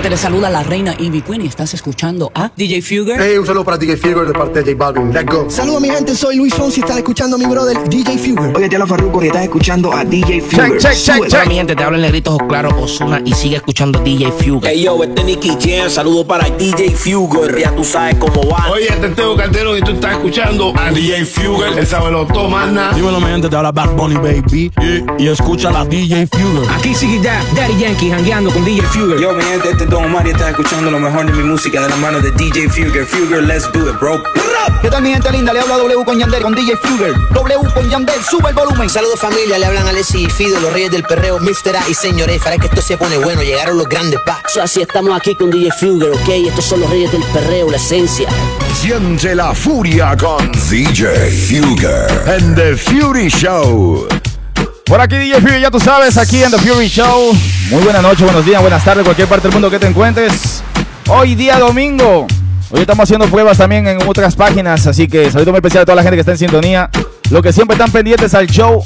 gente, le saluda la reina Ivy Queen y estás escuchando a DJ Fugger. Hey, un saludo para DJ Fugger de parte de J Balvin. Let's go. Saludos mi gente, soy Luis Fonsi, estás escuchando a mi brother DJ Fugger. Oye, te habla Farruko y estás escuchando a DJ Fugger. Check, check, check, Sube. Mi gente, te habla el negrito Ojo claro Osuna y sigue escuchando DJ Fugger. Hey yo, este Nicky Jam, saludo para DJ Fugger, ya tú sabes cómo va. Oye, este es Teo Cantero y tú estás escuchando a DJ Fugel, el sabe tomana. Dímelo, mi gente, te habla Bad Bunny, baby. Y, y escucha la DJ Fugger. Aquí sigue Da- Daddy Yankee jangueando con DJ Fugger. Yo, mi gente, este es Don Omar y estás escuchando lo mejor de mi música de la mano de DJ Fugger. Fugger, let's do it, bro. ¿Qué tal mi gente linda? Le habla W con Yandel, con DJ Fugger. W con Yandel, sube el volumen. Saludos familia, le hablan Alessi y Fido, los reyes del perreo, Mr. A y Señor F. Para que esto se pone bueno, llegaron los grandes packs. Así estamos aquí con DJ Fugger, ok. Estos son los reyes del perreo, la esencia. Siente la furia con DJ Fugger en The Fury Show. Por aquí DJ Fury, ya tú sabes, aquí en The Fury Show. Muy buenas noches, buenos días, buenas tardes, cualquier parte del mundo que te encuentres. Hoy día domingo. Hoy estamos haciendo pruebas también en otras páginas, así que saludo muy especial a toda la gente que está en sintonía. Los que siempre están pendientes al show.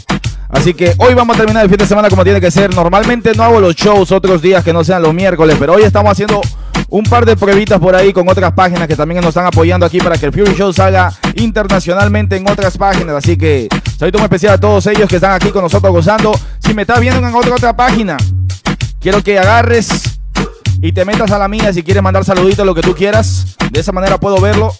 Así que hoy vamos a terminar el fin de semana como tiene que ser. Normalmente no hago los shows otros días que no sean los miércoles, pero hoy estamos haciendo un par de pruebitas por ahí con otras páginas que también nos están apoyando aquí para que el Fury Show salga internacionalmente en otras páginas. Así que saludo muy especial a todos ellos que están aquí con nosotros gozando. Si me estás viendo en otra otra página, quiero que agarres y te metas a la mía si quieres mandar saluditos, lo que tú quieras. De esa manera puedo verlo.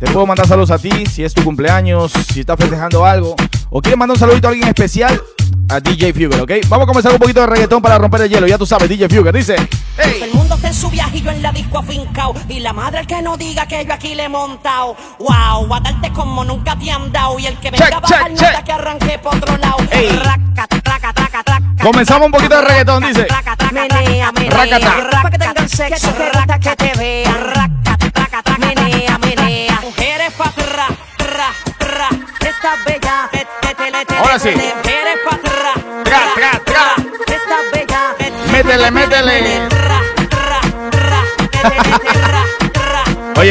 Te puedo mandar saludos a ti si es tu cumpleaños, si estás festejando algo. O quieres mandar un saludito a alguien especial, a DJ Fugger, ¿ok? Vamos a comenzar un poquito de reggaetón para romper el hielo. Ya tú sabes, DJ Fugger dice. Todo el mundo está en su viaje y yo en la disco afincao. Y la madre el que no diga que yo aquí le he montado. Wow, a darte como nunca te han dado. Y el que venga Check, a bajar check, nota check. que arranque por otro lado. Ey. Raca, traca, traca, traca. Comenzamos un poquito de reggaetón, dice. Menea, menea, Racata. para que tengan sexo, que te gusta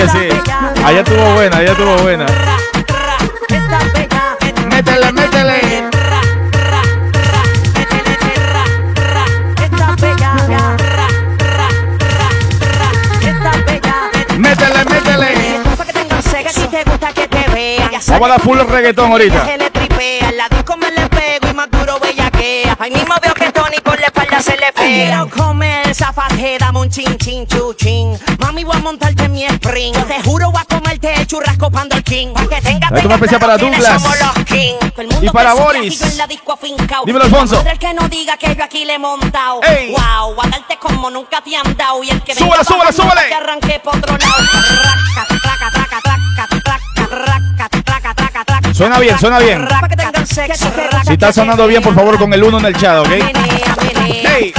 Oye, sí. Allá estuvo buena, allá estuvo buena. Métele, métele. Métele, métele. Vamos a dar full reggaetón ahorita. La disco me le pego y más duro bellaquea. Ahí mismo veo que Tony por la espalda se le pega. Quiero comer zafate, dame un chin, chin, chu, a montarte en mi spring. Yo te juro, voy a comerte churrasco pando el king. Pa' que Esto especial para ¿quiénes Douglas. el Y para Boris. Dímelo, Alfonso. El que no diga que yo aquí le he montado. Ey. Wow, voy a darte como nunca te han dado. Y el que Súbele, venga súbele, bajando, súbele. Que arranque por otro lado. Raca, traca, traca, traca, traca, raca, traca, traca, traca. Suena bien, suena bien. Si está sonando bien, por favor, con el uno en el chat, ¿ok? Hey.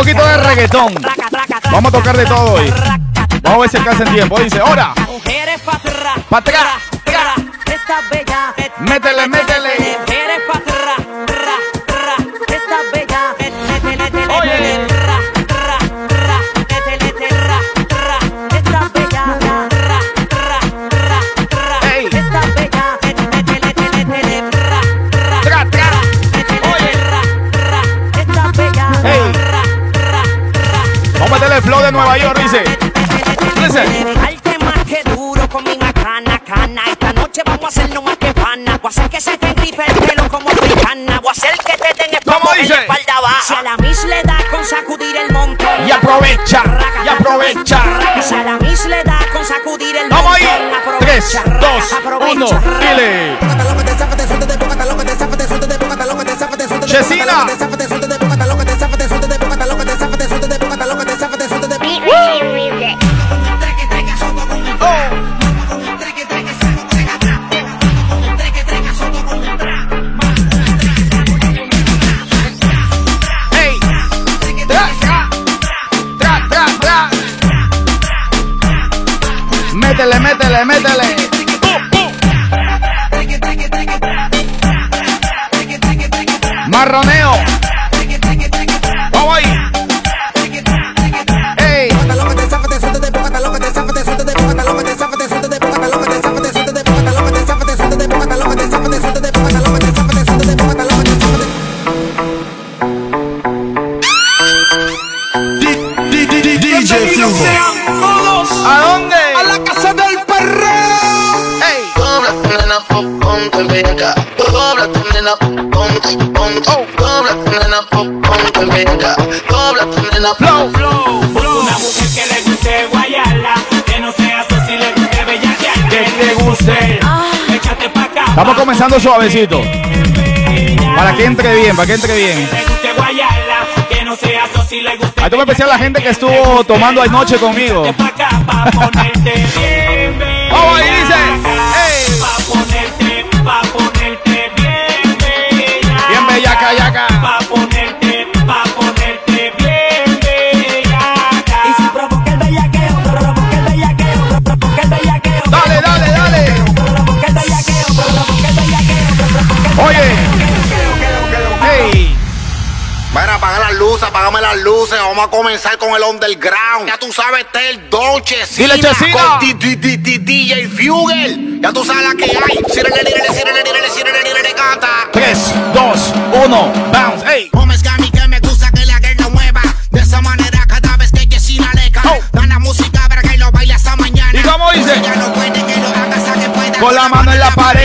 Poquito de reggaetón. Vamos a tocar de todo hoy. Vamos a ver si alcanza el tiempo. Dice, ahora. Mujeres pa' atrás, Pa' atrás. Aprovecha. Si a la mis le da con sacudir el Vamos ahí. montón. Aprovecha, Tres, dos, aprovecha. uno. Dile. Chesina. Métele, métele. Estamos comenzando suavecito. Para que entre bien, para que entre bien. Que que. Ahí tengo especial a la gente que estuvo tomando anoche conmigo. luces. Vamos a comenzar con el underground. Ya tú sabes, este es el Don Chesina. Dile, Chesina. Con D- D- D- DJ Fugel. Ya tú sabes la que hay. Sírele, sírele, sírele, sírele, sírele, sírele, canta. 3, 2, 1, bounce. Hey. Hombres que a mí que me gusta que la guerra mueva. De esa manera cada vez que Chesina le cae. Oh. Gana música para que lo baile hasta mañana. ¿Y cómo dice? Si ya no puede que lo haga hasta que pueda. Con la mano en la pared.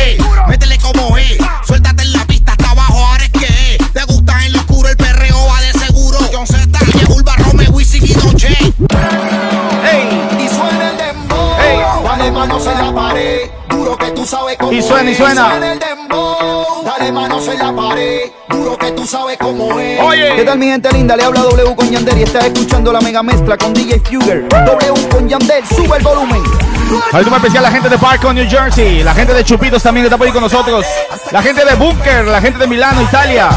Tú sabes cómo Y suena, y suena. el dembow. Dale manos en la pared. Duro que tú sabes cómo es. Oye. ¿Qué tal mi gente linda? Le habla W con Yandel y estás escuchando la mega mezcla con DJ Fugger. W con Yandel, sube el volumen. Muy especial la gente de Parco, New Jersey. La gente de Chupitos también está por ahí con nosotros. La gente de Bunker, la gente de Milano, Italia.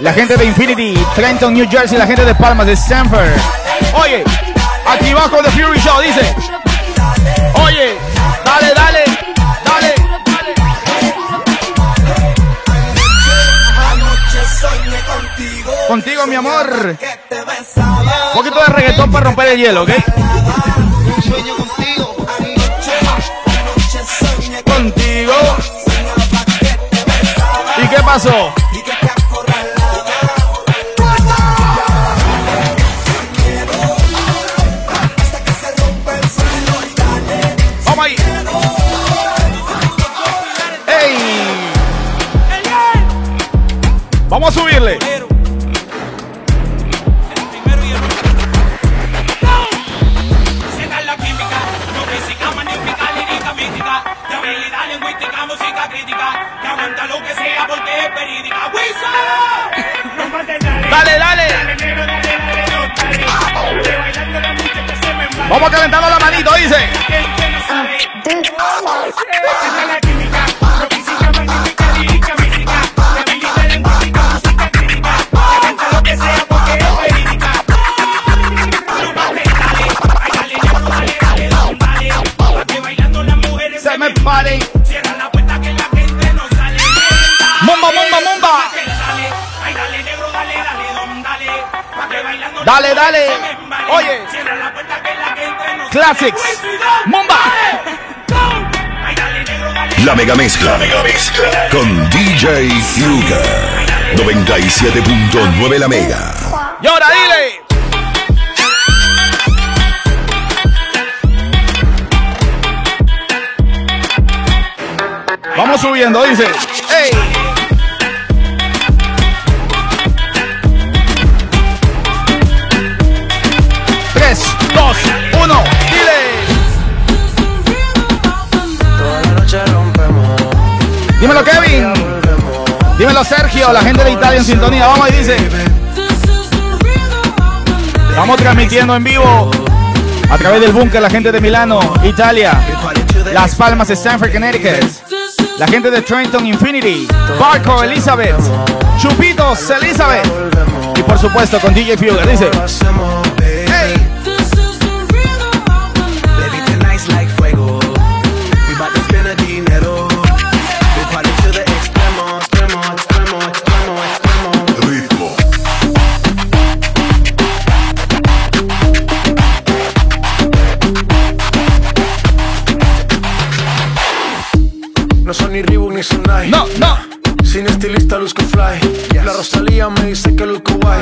La gente de Infinity, Trenton, New Jersey. La gente de Palmas, de Stanford. Oye, aquí con The Fury Show, dice. Oye, dale, dale. Contigo, mi amor. Un poquito de reggaetón para romper el hielo, ¿ok? Contigo. ¿Y qué pasó? Vamos ahí. ¡Ey! Vamos a subirle. Me embala. Vamos calentando la manito, dice. Classics. Mumba. Ay, dale, negro, dale. La mega mezcla. Con DJ Fugger. 97.9 la mega. Y ahora dile. Vamos subiendo, dice. ¡Ey! Kevin. Dímelo, Sergio. La gente de Italia en sintonía. Vamos y dice. Estamos transmitiendo en vivo a través del búnker la gente de Milano, Italia, Las Palmas, Stanford, Connecticut, la gente de Trenton Infinity, Barco, Elizabeth, Chupitos, Elizabeth y por supuesto con DJ Fugger. Dice, Me dice que luzco guay.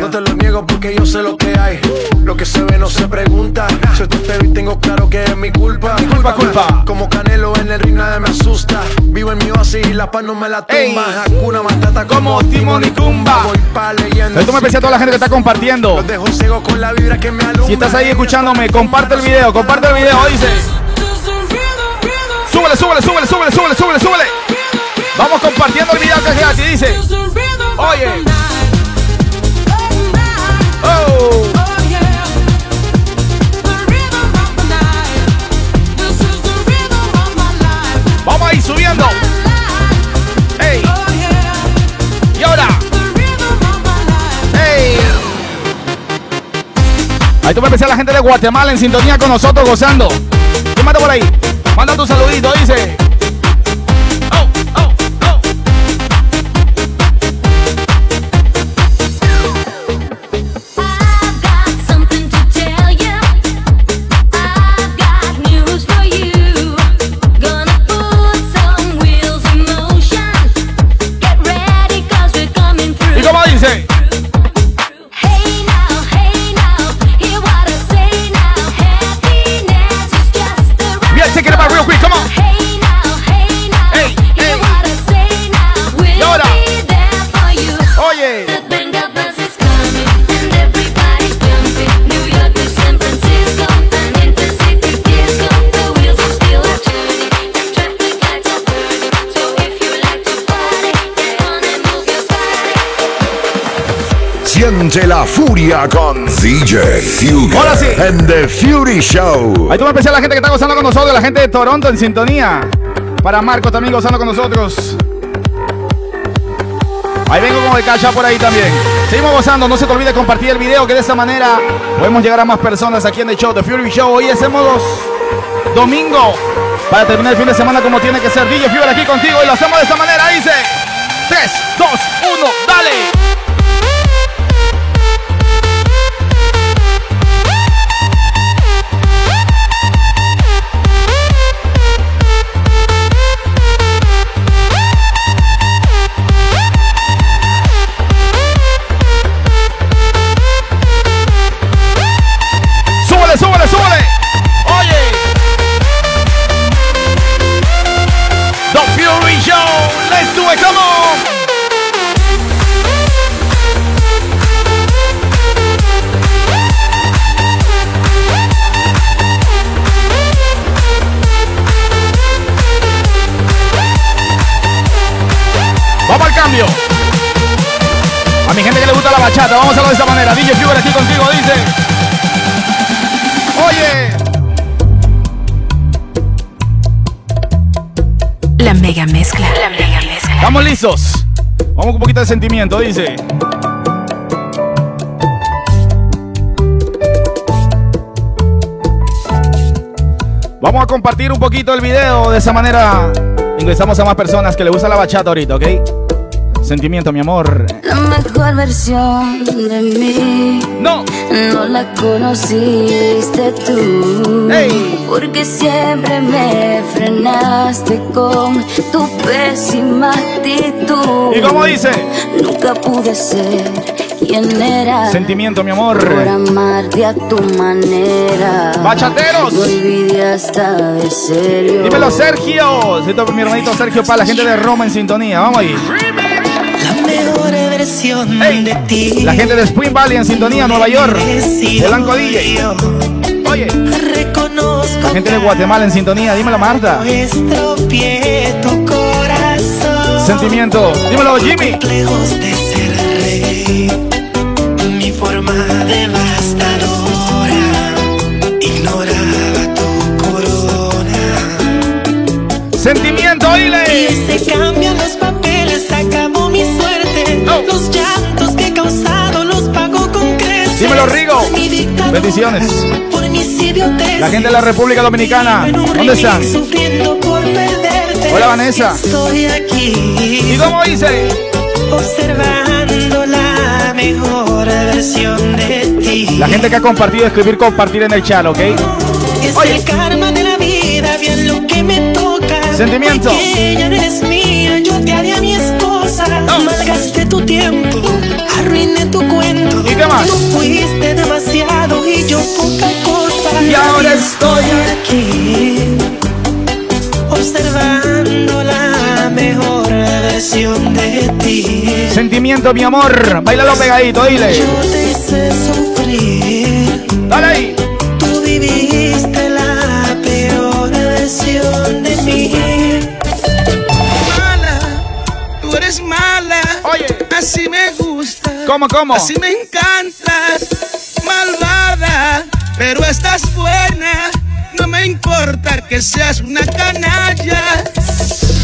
No te lo niego porque yo sé lo que hay. Lo que se ve no se pregunta. Si esto te vi, tengo claro que es mi culpa. Mi culpa, culpa. Como Canelo en el ring nadie me asusta. Vivo en mi oasis y la paz no me la tumba. Hakuna Matata como Timon y Tumba. Voy pa' leyenda. Esto me aprecia a toda la gente que está compartiendo. Los dejo ciego con la vibra que me alumbra. Si estás ahí escuchándome, comparte el video, comparte el video, dice. Súbele, súbele, súbele, súbele, súbele, súbele, súbele. Vamos compartiendo el video que es gratis, dice. Oye. Oh. Vamos a ir subiendo. Y ahora. Ahí tú me a la gente de Guatemala en sintonía con nosotros gozando. ¿Quién manda por ahí? Manda tu saludito, dice. Siente la furia con DJ Fuger. Ahora sí. En The Fury Show. Ahí tú me empecé a la gente que está gozando con nosotros, la gente de Toronto en sintonía. Para Marco también gozando con nosotros. Ahí vengo con el cacha por ahí también. Seguimos gozando, no se te olvide compartir el video que de esa manera podemos llegar a más personas aquí en el show, The Fury Show. Hoy hacemos domingo para terminar el fin de semana como tiene que ser. DJ Fury aquí contigo y lo hacemos de esta manera. Dice 3, 2, 1, dale. Dice. Vamos a compartir un poquito el video, de esa manera ingresamos a más personas que le gusta la bachata ahorita, ¿ok? Sentimiento, mi amor. La mejor versión de mí. No. No la conociste tú. Porque siempre me frenaste con tu pésima actitud. ¿Y cómo dice? Nunca pude ser quien era. Sentimiento, mi amor. Por amarte a tu manera. Bachateros. Me olvidé hasta de serio. Dímelo, Sergio. Siento mi hermanito Sergio para la gente de Roma en sintonía. Vamos ahí. De ti. La gente de Spring Valley en sintonía, Nueva York. De Blanco DJ. Oye. Reconozco La gente de Guatemala en sintonía. Dímelo, Marta. tu corazón. Sentimiento. Dímelo, Jimmy. Lejos de ser rey, mi forma devastadora Bendiciones. La gente de la República Dominicana. ¿Dónde están? Hola, Vanessa. Estoy aquí. ¿Y cómo dice? Observando la mejor versión de ti. La gente que ha compartido, escribir, compartir en el chat, ¿ok? Es el karma de la vida, bien lo que me toca. Sentimiento. Porque ya no eres mía, yo te haré a mi esposa. Malgaste tu tiempo. Arruiné tu cuento. ¿Y qué más? Tú fuiste demasiado y yo poca cosa. Y ahora estoy aquí. Observando la mejor versión de ti. Sentimiento, mi amor. Bailalo pegadito, dile. Yo te hice sufrir. Dale ahí. ¿Cómo, cómo? Así me encanta. Malvada, pero estás buena. No me importa que seas una canalla.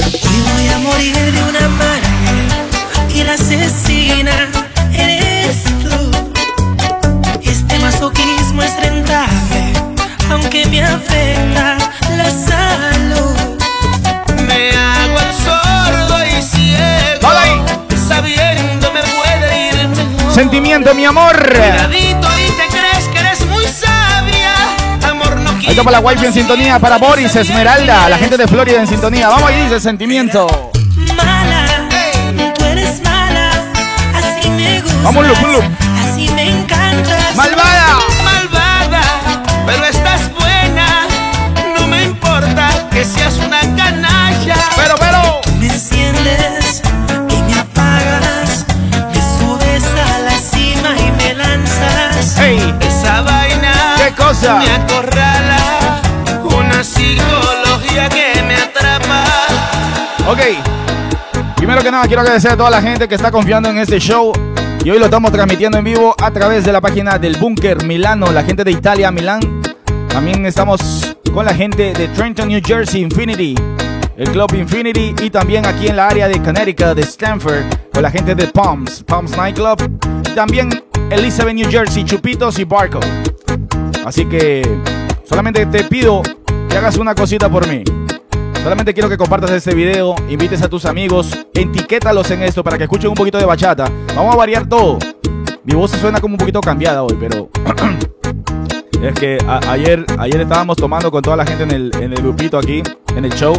Y voy a morir de una manera. Y la asesina eres tú. Este masoquismo es rentable, aunque me afecta la salud. Sentimiento, mi amor. Cuidadito y te crees que eres muy sabia. Amor no Ahí para la wifi en sintonía, para Boris, Esmeralda, la gente de Florida en sintonía. Vamos ahí, dice sentimiento. Mala, tú eres mala, así me gusta. Vamos, loop. Ok. Primero que nada, quiero agradecer a toda la gente que está confiando en este show. Y hoy lo estamos transmitiendo en vivo a través de la página del Búnker Milano, la gente de Italia, Milán. También estamos con la gente de Trenton, New Jersey, Infinity, el Club Infinity. Y también aquí en la área de Connecticut, de Stanford, con la gente de Palms, Palms Nightclub. También Elizabeth, New Jersey, Chupitos y Barco. Así que solamente te pido que hagas una cosita por mí. Solamente quiero que compartas este video, invites a tus amigos, etiquétalos en esto para que escuchen un poquito de bachata. Vamos a variar todo. Mi voz suena como un poquito cambiada hoy, pero es que ayer, ayer estábamos tomando con toda la gente en el, en el grupito aquí, en el show.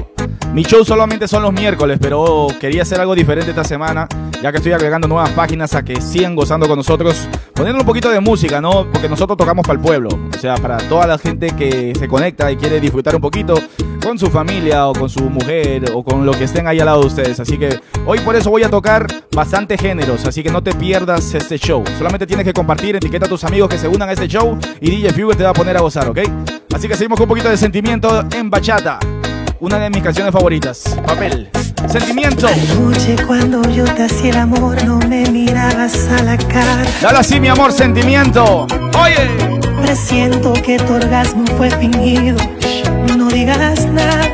Mi show solamente son los miércoles, pero quería hacer algo diferente esta semana, ya que estoy agregando nuevas páginas a que sigan gozando con nosotros, poniendo un poquito de música, ¿no? Porque nosotros tocamos para el pueblo, o sea, para toda la gente que se conecta y quiere disfrutar un poquito con su familia o con su mujer o con lo que estén ahí al lado de ustedes. Así que hoy por eso voy a tocar bastante géneros, así que no te pierdas este show. Solamente tienes que compartir, etiqueta a tus amigos que se unan a este show y DJ Fugue te va a poner a gozar, ¿ok? Así que seguimos con un poquito de sentimiento en bachata. Una de mis canciones favoritas. Papel. Sentimiento. Anoche cuando yo te hacía el amor no me mirabas a la cara. Dale así, mi amor, sentimiento. Oye. Presiento que tu orgasmo fue fingido. No digas nada.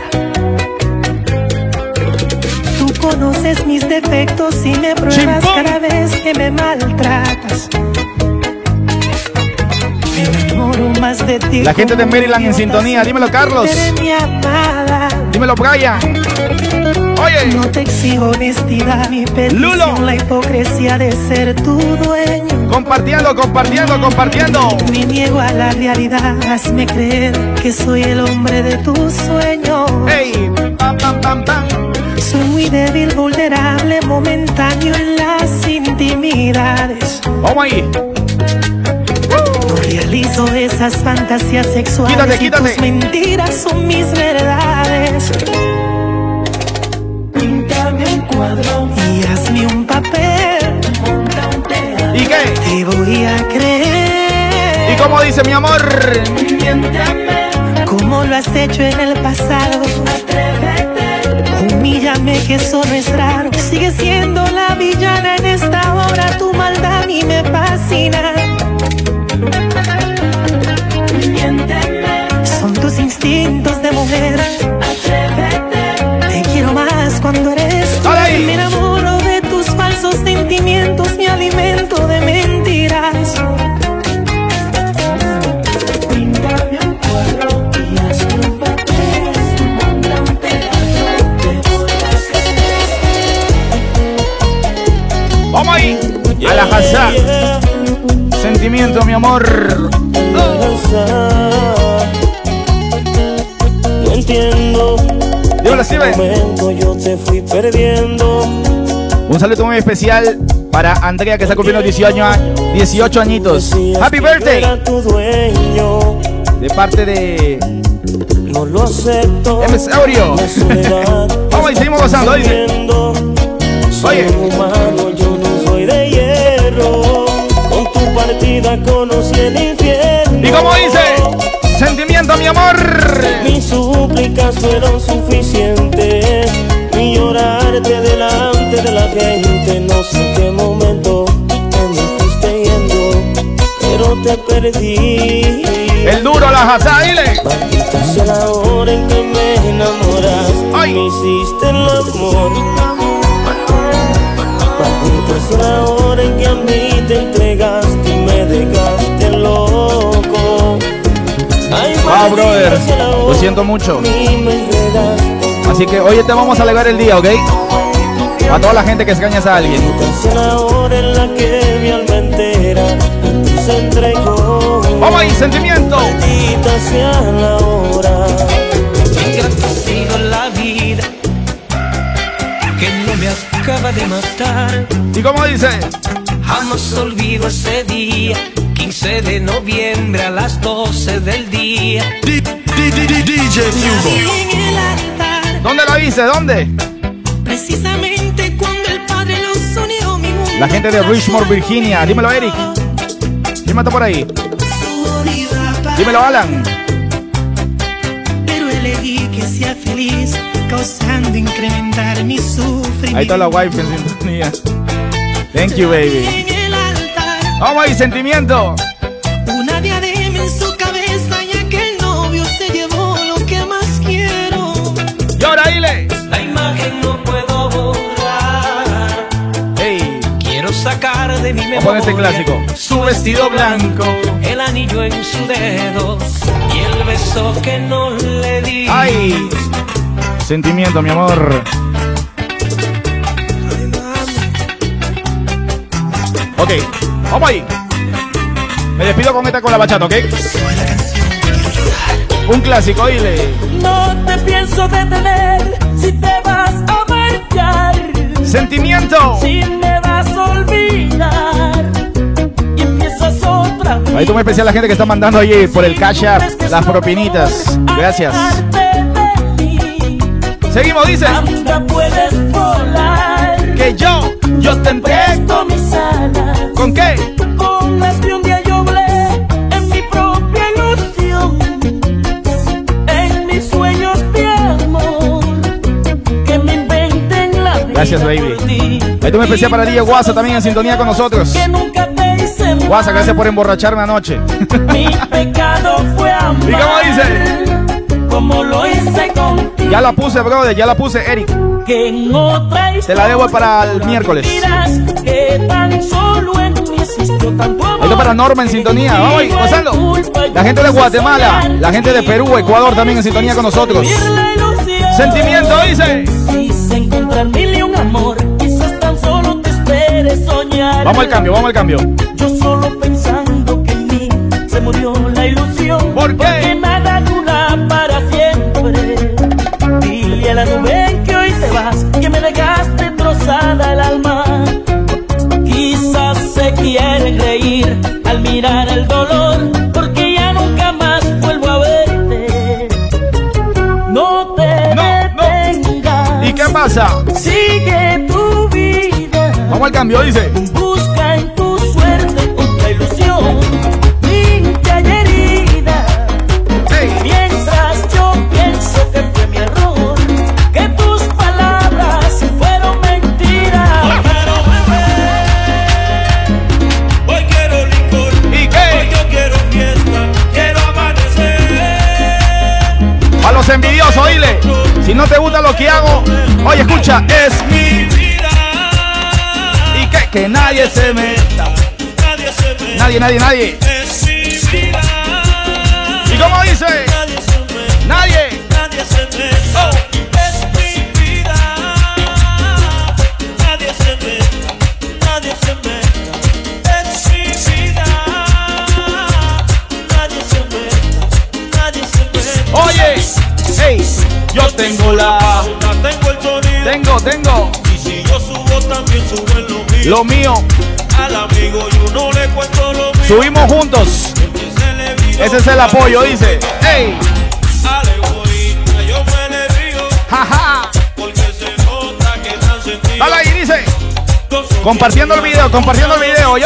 Tú conoces mis defectos y me pruebas Chimpón. cada vez que me maltratas. Me enamoro más de ti. La gente de Maryland en sintonía. Dímelo, Carlos. Mi amada. Dímelo, Brian. Oye. No te exijo honestidad ni petición, Lulo. la hipocresía de ser tu dueño. Compartiendo, compartiendo, compartiendo. Me niego a la realidad, hazme creer que soy el hombre de tus sueños. Hey. Pam, pam, pam, pam. Soy muy débil, vulnerable, momentáneo en las intimidades. Vamos ahí. Realizo esas fantasías sexuales. Quítate, y quítate. tus mentiras son mis verdades. Píntame un cuadro y hazme un papel. Monta un teatro. ¿Y qué? Te voy a creer. ¿Y cómo dice mi amor? Miéntame como lo has hecho en el pasado. Atrévete. Humíllame que eso no es raro. Sigue siendo la villana en esta hora. Tu maldad a mí me fascina. Instintos de mujer. Atrévete. Te quiero más cuando eres tú. Dale ahí. Me enamoro de tus falsos sentimientos. Me alimento de mentiras. Píntame un cuadro y hazme un papel. Monta un teatro. Te voy a Vamos ahí. A la. Sentimiento, mi amor. Entiendo. Dímelo, Steven. yo te fui perdiendo. Un saludo muy especial Para Andrea que está cumpliendo 18, años, 18 añitos. Happy birthday. De parte de no lo acepto. MS Audio. Vamos y seguimos gozando, dice. Oye. humano, yo no soy de hierro. Con tu partida conocí el infierno. ¿Y cómo dice? Mi amor. Mis súplicas fueron suficientes. Mi llorarte delante de la gente. No sé qué momento te me fuiste yendo. Pero te perdí. El duro, la jazá, dile. Maldita sea la hora en que me enamoras. Ay. Me hiciste el amor. Maldita sea la hora en que a mí te entregaste y me dejaste Wow, brother. Lo siento mucho. Así que hoy te vamos a alegrar el día, ¿ok? A toda la gente que extrañas a alguien. Vamos ahí, sentimiento. No. ¿Y cómo dice? Jamás olvido ese día, 15 de noviembre a las 12 del día. DJ En el altar, ¿Dónde la viste? ¿Dónde? precisamente cuando el Padre los unió, mi mundo. La gente de Richmond, Virginia. Dímelo, Eric. ¿Quién está por ahí? Dímelo, Alan. Pero elegí que sea feliz, causando incrementar mi sufrimiento. Ahí está la wife en sintonía. Thank you, baby. Vamos ahí, sentimiento. una diadema en su cabeza, ya que el novio se llevó lo que más quiero. Llora, dile. La imagen no puedo borrar. Hey, Quiero sacar de mi vamos poner memoria este clásico. su vestido blanco, el anillo en su dedo y el beso que no le di. Ay. Sentimiento, mi amor. Ok, vamos ahí. Me despido con esta con la bachata, ¿ok? Un clásico, dile. No te pienso detener si te vas a marchar. Sentimiento. Si me vas a olvidar y empiezas otra. Ahí tú me especial la gente que está mandando ahí por el cash app las propinitas. Gracias. Seguimos, dice. Anda, puedes volar. Que yo, yo te Presto mis alas. ¿Con qué? Con las que un día yo volé en mi propia ilusión. En mis sueños de amor. Que me inventen la vida. Gracias, baby. tú me especial para DJ Guasa también en sintonía con nosotros. Que nunca te hice mal. Guasa, gracias por emborracharme anoche. Mi pecado fue amar. ¿Y cómo dice? Como lo hice contigo. Ya la puse, brother, ya la puse, Eric. Que en otra Te la debo para el miércoles. que está para Norma en sintonía. Vamos ahí, gozando. La gente de Guatemala, la gente de Perú, Ecuador también en sintonía con nosotros. Sentimiento, dice. Quise encontrar mil y un amor. Quizás tan solo te espere soñar. Vamos al cambio, vamos al cambio. Yo solo pensando que en mí se murió la ilusión. ¿Por qué? Detengas. ¿Y qué pasa? Sigue tu vida. Vamos al cambio, dice. Busca en tu suerte otra ilusión. Limpia y herida. Mientras yo pienso que fue mi error. Que tus palabras fueron mentiras. Hoy quiero licor. ¿Y qué? Hoy yo quiero fiesta. Quiero amanecer. A los envidiosos, dile. Si no te gusta lo que hago, oye, escucha, es mi vida. Y que, que nadie se meta. Nadie. Nadie, nadie, nadie. Es mi vida. ¿Y cómo dice? Nadie se me. Nadie. Nadie se me. Oh. Es mi vida. Nadie se me. Nadie se me. Es mi vida. Nadie se me. Nadie se me. Oye, yo tengo la. Tengo el sonido. Tengo, tengo. Y si yo subo también suben lo mío. Lo mío. Al amigo yo no le cuento lo mío. Subimos juntos. Ese es el apoyo, dice. ¡Ey! Al egoísta yo me le río. ¡Jaja! Porque se nota que están sentidos. Dale ahí, dice. Compartiendo el video, compartiendo el video. Y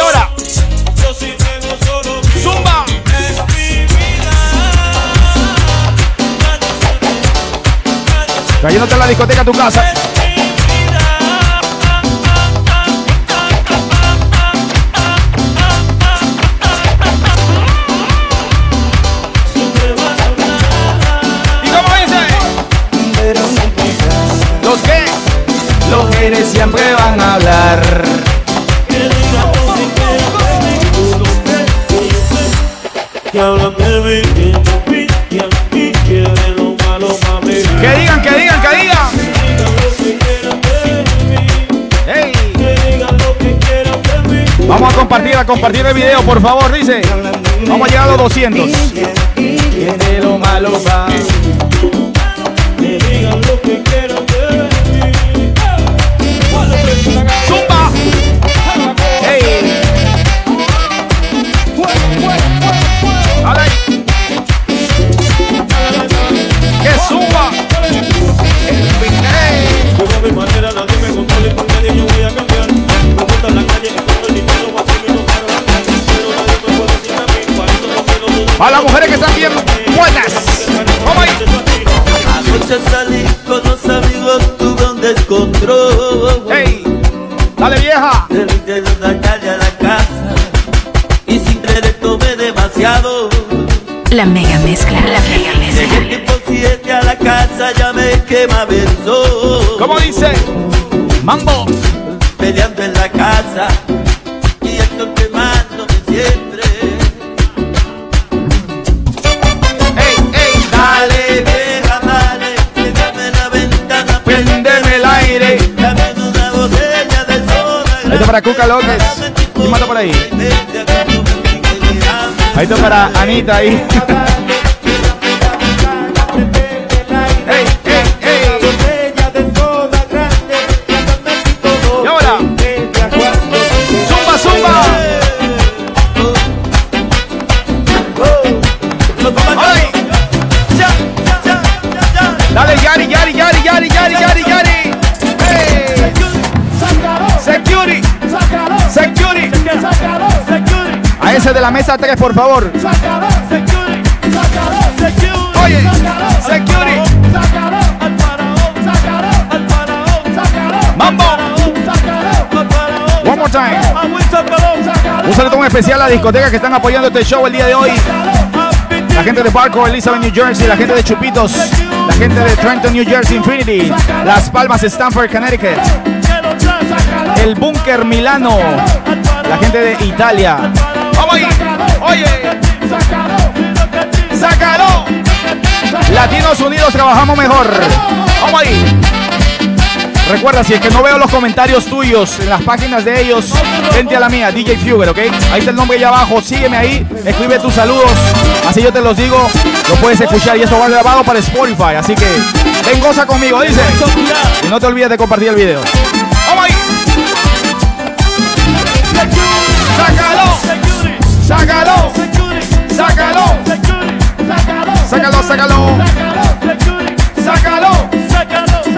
Cayéndote en la discoteca a tu casa. ¿Y cómo dice? ¿Los qué? Los genes siempre van a hablar. Vamos a compartir, el video, por favor, dice. Vamos a llegar a los 200. Tiene lo malo que están bien buenas. Vamos ahí. Anoche salí con los amigos, tuve un descontrol. ¡Ey! Dale vieja. Salí de la calle a la casa y sin querer tomé demasiado. La mega mezcla. La mega Llegué mezcla. tipo 7 a la casa, ya me quemaba el sol. ¿Cómo dice? Mambo. Peleando en la casa está para Cuca López. ¿Quién manda por ahí? Está para Anita ahí. de la mesa 3, por favor. Oye. Mambo. One more time. Un saludo especial a la discoteca que están apoyando este show el día de hoy. La gente de Barco, Elizabeth, New Jersey, la gente de Chupitos, la gente de Trenton, New Jersey, Infinity, Las Palmas, Stanford, Connecticut, el Búnker Milano, la gente de Italia. ¡Vamos ahí! ¡Oye! ¡Sácalo! Latinos Unidos trabajamos mejor. ¡Vamos ahí! Recuerda, si es que no veo los comentarios tuyos en las páginas de ellos, vente a la mía, DJ Fuger, ¿ok? Ahí está el nombre allá abajo, sígueme ahí, escribe tus saludos, así yo te los digo, lo puedes escuchar y esto va grabado para Spotify, así que ven, goza conmigo, dice. Y no te olvides de compartir el video. ¡Sácalo! ¡Sácalo! ¡Sácalo, sácalo! ¡Sácalo! ¡Sácalo!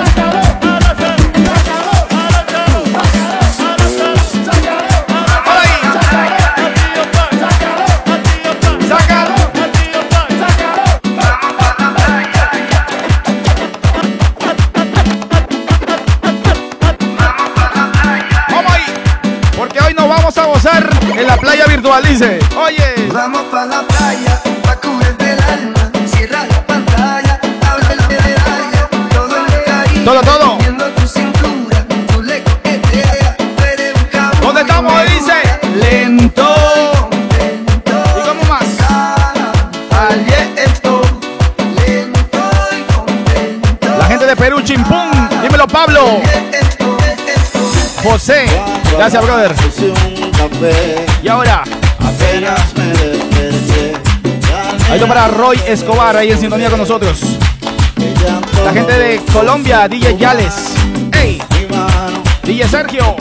A gozar en la playa virtual, dice. Oye. Vamos pa' la playa, pa' cubrirte el alma. Cierra la pantalla, abre la medalla. Todo en el Caribe, Todo, todo. viendo tu cintura, tú le coqueteas. Tú eres un cabrón. ¿Dónde estamos? Dice. Lento. ¿Y cómo más? Lento y contento. La gente de Perú, Chimpún. Dímelo, Pablo. José. Gracias, brother. Y ahora. Ahí está para Roy Escobar, ahí en sintonía con nosotros. La gente de Colombia, DJ Yales. ¡Ey! DJ Sergio.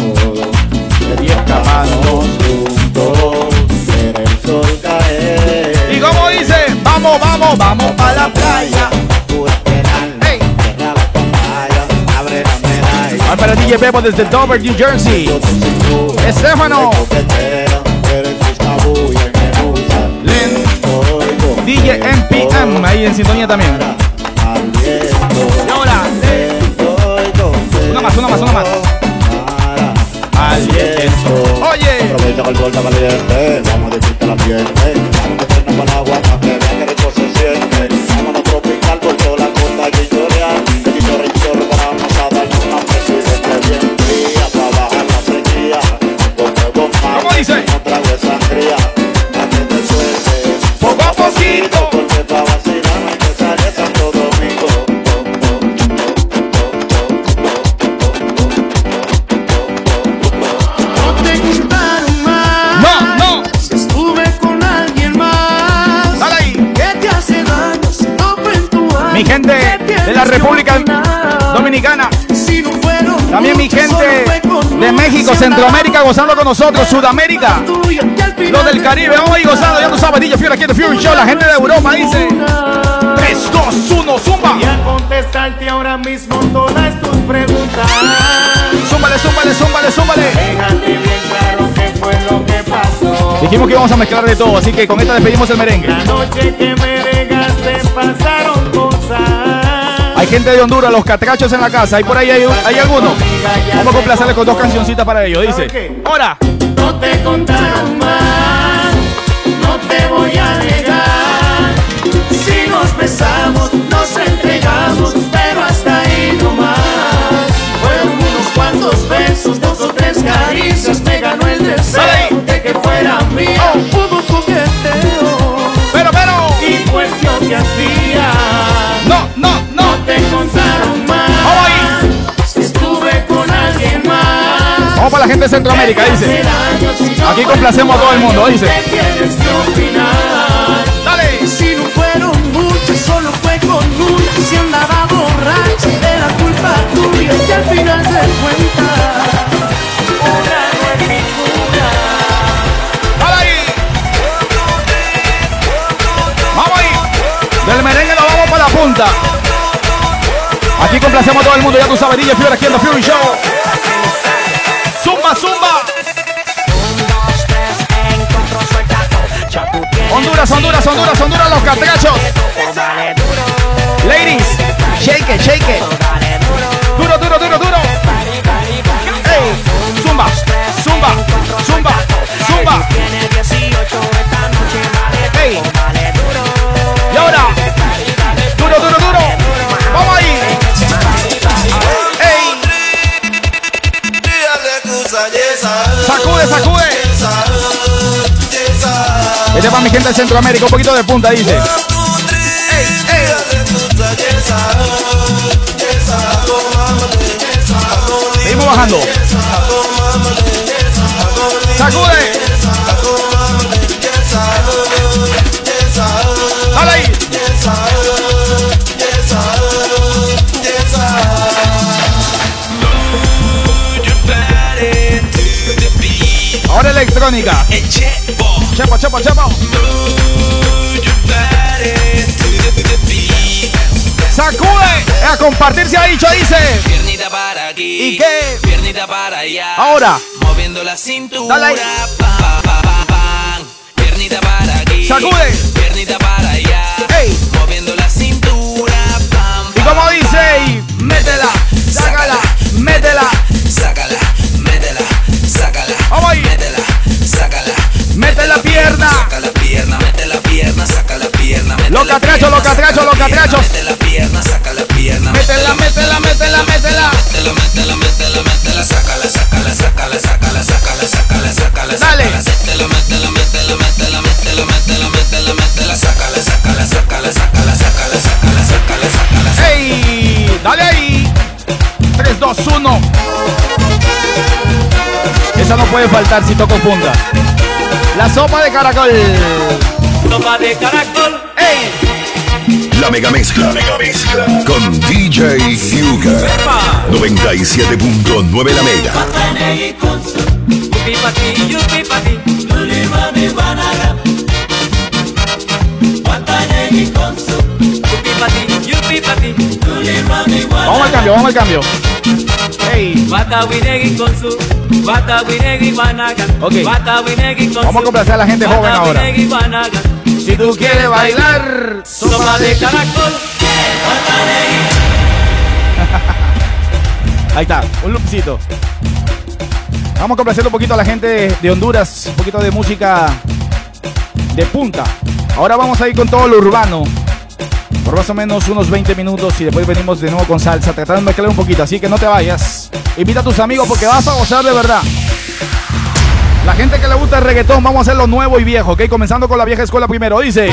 Y como dice, vamos, vamos, vamos para la playa. Para DJ Bebo desde Dover, New Jersey. Estefano. DJ MPM, ahí en sintonía también. Y ahora. Una más, una más, una más. Aliento. Oye. Aprovecha el sol está caliente. Vamos a decirte la Centroamérica gozando con nosotros, Sudamérica. Los del Caribe, vamos ahí gozando, ya tú sabes, DJ Fury aquí Fury Show, la gente de Europa dice 3, 2, 1, zumba. Voy a contestarte ahora mismo todas tus preguntas. Zúmbale, zúmbale, zúmbale, zúmbale. Déjate bien claro qué fue lo que pasó. Dijimos que íbamos a mezclar de todo, así que con esta despedimos el merengue. La noche que me regaste pasaron. Hay gente de Honduras, los catrachos en la casa, ¿hay por ahí hay, hay alguno? Vamos a complacerles con dos cancioncitas para ellos, dice. Ahora. No te contaron más, no te voy a negar. Si nos besamos, gente de Centroamérica, dice. Aquí complacemos a todo el mundo, dice. Dale. Si no fueron muchos, solo fue con una. Si andaba borracha, era culpa tuya. Y al final. ¡Vamos ahí! Del merengue nos vamos para la punta. Aquí complacemos a todo el mundo, ya tú sabes, DJ Fury aquí en The Fury Show. Honduras, Honduras, Honduras, Honduras, los catrachos. Ladies, shake it, shake it. Duro, duro, duro, duro. Ey, zumba, zumba, zumba, zumba. Ey. Y ahora, duro, duro, duro. Vamos ahí. Ey. Sacude, sacude. Este es para mi gente de Centroamérica, un poquito de punta, dice. Seguimos bajando. Sacude. Ahí. Ahora electrónica. Chepo, chepo, chepo. Sacude. A compartir se ha dicho, dice. Piernita para aquí. ¿Y qué? Piernita para allá. Ahora. Moviendo la cintura. Dale ahí. Pa, pa, pa. Piernita para aquí. Sacude. Piernita para allá. Ey. Moviendo la cintura. Pam, Y como dice, y métela, sácala, métela. mete la pierna. Saca la pierna, mete la pierna, saca la pierna. Los catrachos, los catrachos, los catrachos. Mete la pierna, saca la pierna. Métela, métela, métela, métela. Métela, métela, métela, métela. Sácala, sácala, sácala, sácala, sácala, sácala, sácala. Dale. Métela, métela, métela, métela, métela, métela, métela, métela. Sácala, sácala, sácala, sácala, sácala, sácala, sácala, sácala. ¡Ey! Dale ahí. 3, 2, 1. Esa no puede faltar si toco punta. La sopa de caracol. Sopa de caracol. ¡Ey! La mega mezcla. Mega mezcla. Con DJ Fugger. 97.9 la mega. Yupi pa' ti, yupi pa' ti. Luli mami guanaga. Guantanegui Vamos al cambio, vamos al cambio. Hey. Bata winegi con su. Bata winegi guanaga. Ok. Bata winegi con Vamos a complacer a la gente joven ahora. Si tú quieres bailar, Sopa de caracol. Ahí está, un loopcito. Vamos complaciendo un poquito a la gente de Honduras, un poquito de música de punta. Ahora vamos a ir con todo lo urbano. Por más o menos unos 20 minutos y después venimos de nuevo con salsa, tratando de mezclar un poquito, así que no te vayas. Invita a tus amigos porque vas a gozar de verdad. La gente que le gusta el reggaetón, vamos a hacer lo nuevo y viejo, ¿ok? Comenzando con la vieja escuela primero, dice.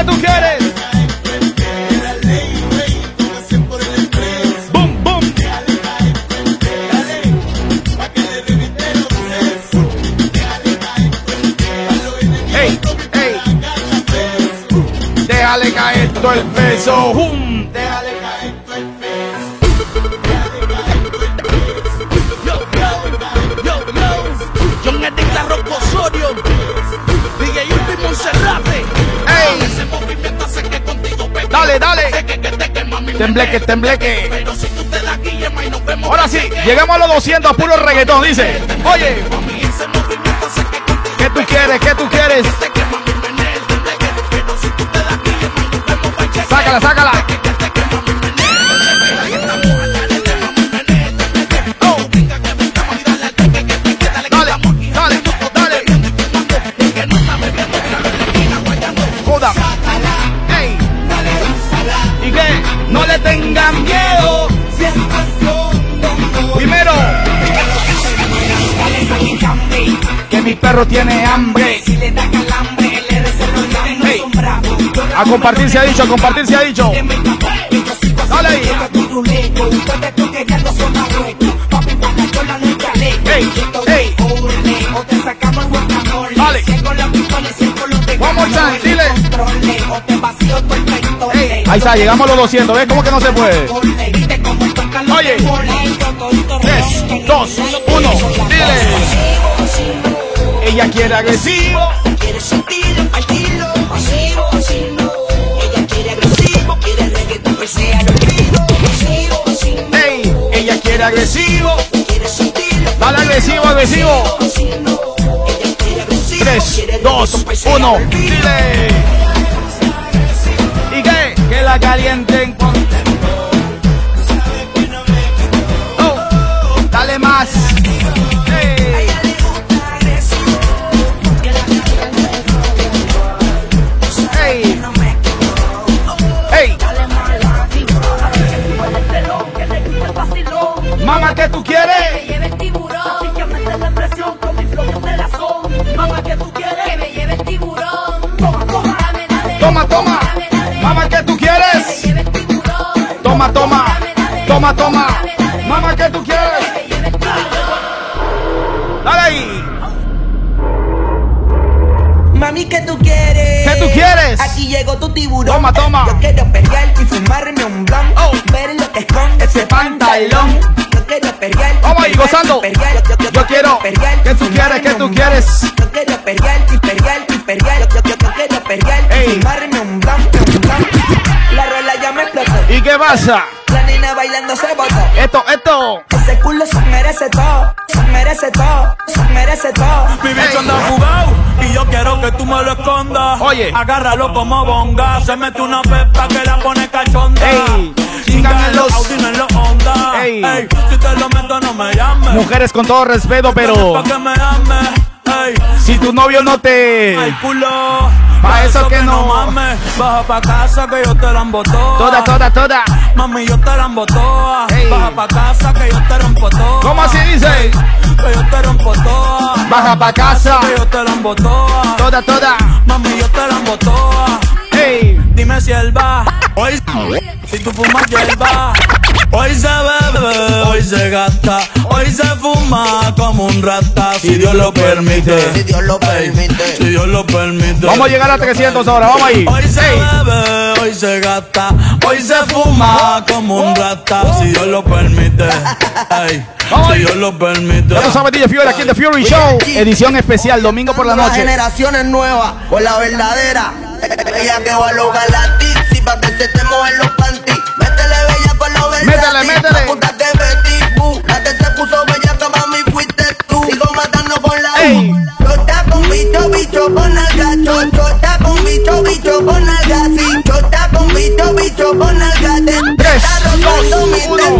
¿Qué tú quieres? Boom, boom. Ey, ey. Déjale caer todo el peso. Dale, dale. Tembleque, tembleque. Pero si tú te das guillema y nos vemos. Ahora sí, llegamos a los 200, puro reggaetón, dice. Oye, ¿qué tú quieres? ¿Qué tú quieres? Sácala, sácala. Perro tiene hambre. Ey. A compartir se ha dicho, a compartir se ha dicho. Dale ahí. Ey, ey. Dale. One more time, dile. Ahí está, llegamos a los 200. ¿Ves cómo que no se puede? Oye. 3, 2, 1. Dile. Ella quiere agresivo. Quiere sentir el estilo pasivo, pasivo. Ella quiere agresivo, quiere reggaetón que sea lo pido. Pasivo, pasivo. Ey, ella quiere agresivo. Quiere sentir Dale agresivo, agresivo. 3, 2, 1. Dile. ¿Y qué? Que la calienten Toma, toma. Toma, toma. Mamá, ¿qué tú quieres? Dale ahí. Mami, ¿qué tú quieres? ¿Qué tú quieres? Aquí llegó tu tiburón. Toma, toma. Yo quiero pelear y fumarme un blunt. Ver lo que esconde ese pantalón. Yo quiero pelear. Vamos ahí, gozando. Yo quiero. ¿Qué tú quieres? ¿Qué tú quieres? Yo quiero pelear y pelear y pelear. Yo, yo, yo quiero pelear y fumarme un ¿Y qué pasa? La nena bailando se botó. Esto, esto. Ese culo se merece todo. Se merece todo. Se merece todo. Mi bicho anda jugado y yo quiero que tú me lo escondas. Oye. Agárralo como bonga. Se mete una pepa que la pone cachonda. Ey. En los Audi, en los Honda. Ey. Ey. Si te lo meto, no me llames. Mujeres con todo respeto, pero Pa' que me ames. Ey. si tu novio no te Ay, culo. Pa' eso que no. mames. Baja pa' casa que yo te la embotó. Toda, toda, toda. Mami, yo te la embotoa. Baja pa' casa que yo te rompo todo. ¿Cómo así dice? Que yo te rompo toda. Baja pa' casa. Que yo te la embotoa. Toda, toda. Mami, yo te la embotoa. Ey. Dime si él va. Hoy, si tú fumas hierba. Hoy se bebe, hoy se gasta, hoy se fuma como un rata, si Dios lo permite. Si Dios lo permite. Si Dios lo permite. Vamos a llegar a 300 ahora, vamos ahí. Hoy se Ey. bebe, hoy se gasta, hoy se fuma como un rata, si Dios lo permite. Ey, si Dios lo permite. Ya lo sabe DJ Fury aquí en The Fury Show. Edición especial, domingo por la noche. generaciones nuevas con la verdadera. Ella que va a lograr la te mojen los panties. Métele bella con lo versátil. Métele, métele. La puta que Betty Boo. La que se puso bella que mami fuiste tú. Sigo matando con la Ey. U. Chota con bicho, bicho con alga. Cho- Chota con bicho, bicho con alga. Sí. Chota con bicho, bicho con alga. Te Tres, dos, mi uno.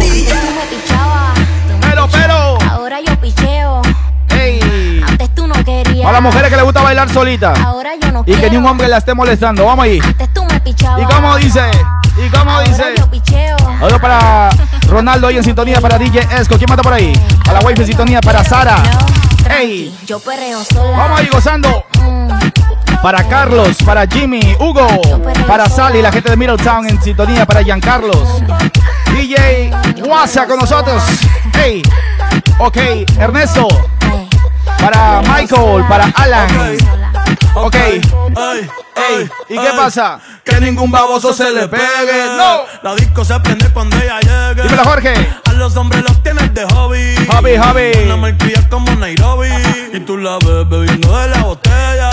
Pero, pero. ahora yo picheo. Ey. Antes tú no querías. A las mujeres que les gusta bailar solita. Ahora yo no Y quiero. que ni un hombre la esté molestando. Vamos ahí. Antes. ¿Y cómo dice? ¿Y cómo Ahora dice? yo picheo. Algo para Ronaldo ahí en sintonía para DJ Esco. ¿Quién mata por ahí? A la wife en sintonía para Sara. Ey. yo perreo sola. Vamos ahí gozando. Mm, Para Carlos, para Jimmy, Hugo, para Sally, la gente de Middletown en sintonía para Giancarlos. DJ Wasa con nosotros. Hey. Ok, Ernesto. Para Michael, para Alan. Ok. Ey, ¿y qué pasa? Que ningún baboso se le pegue. No. La disco se prende cuando ella llegue. Dímelo, Jorge. Los hombres los tienes de hobby. Hobby, hobby. Una malcria como Nairobi. Y tú la ves bebiendo de la botella.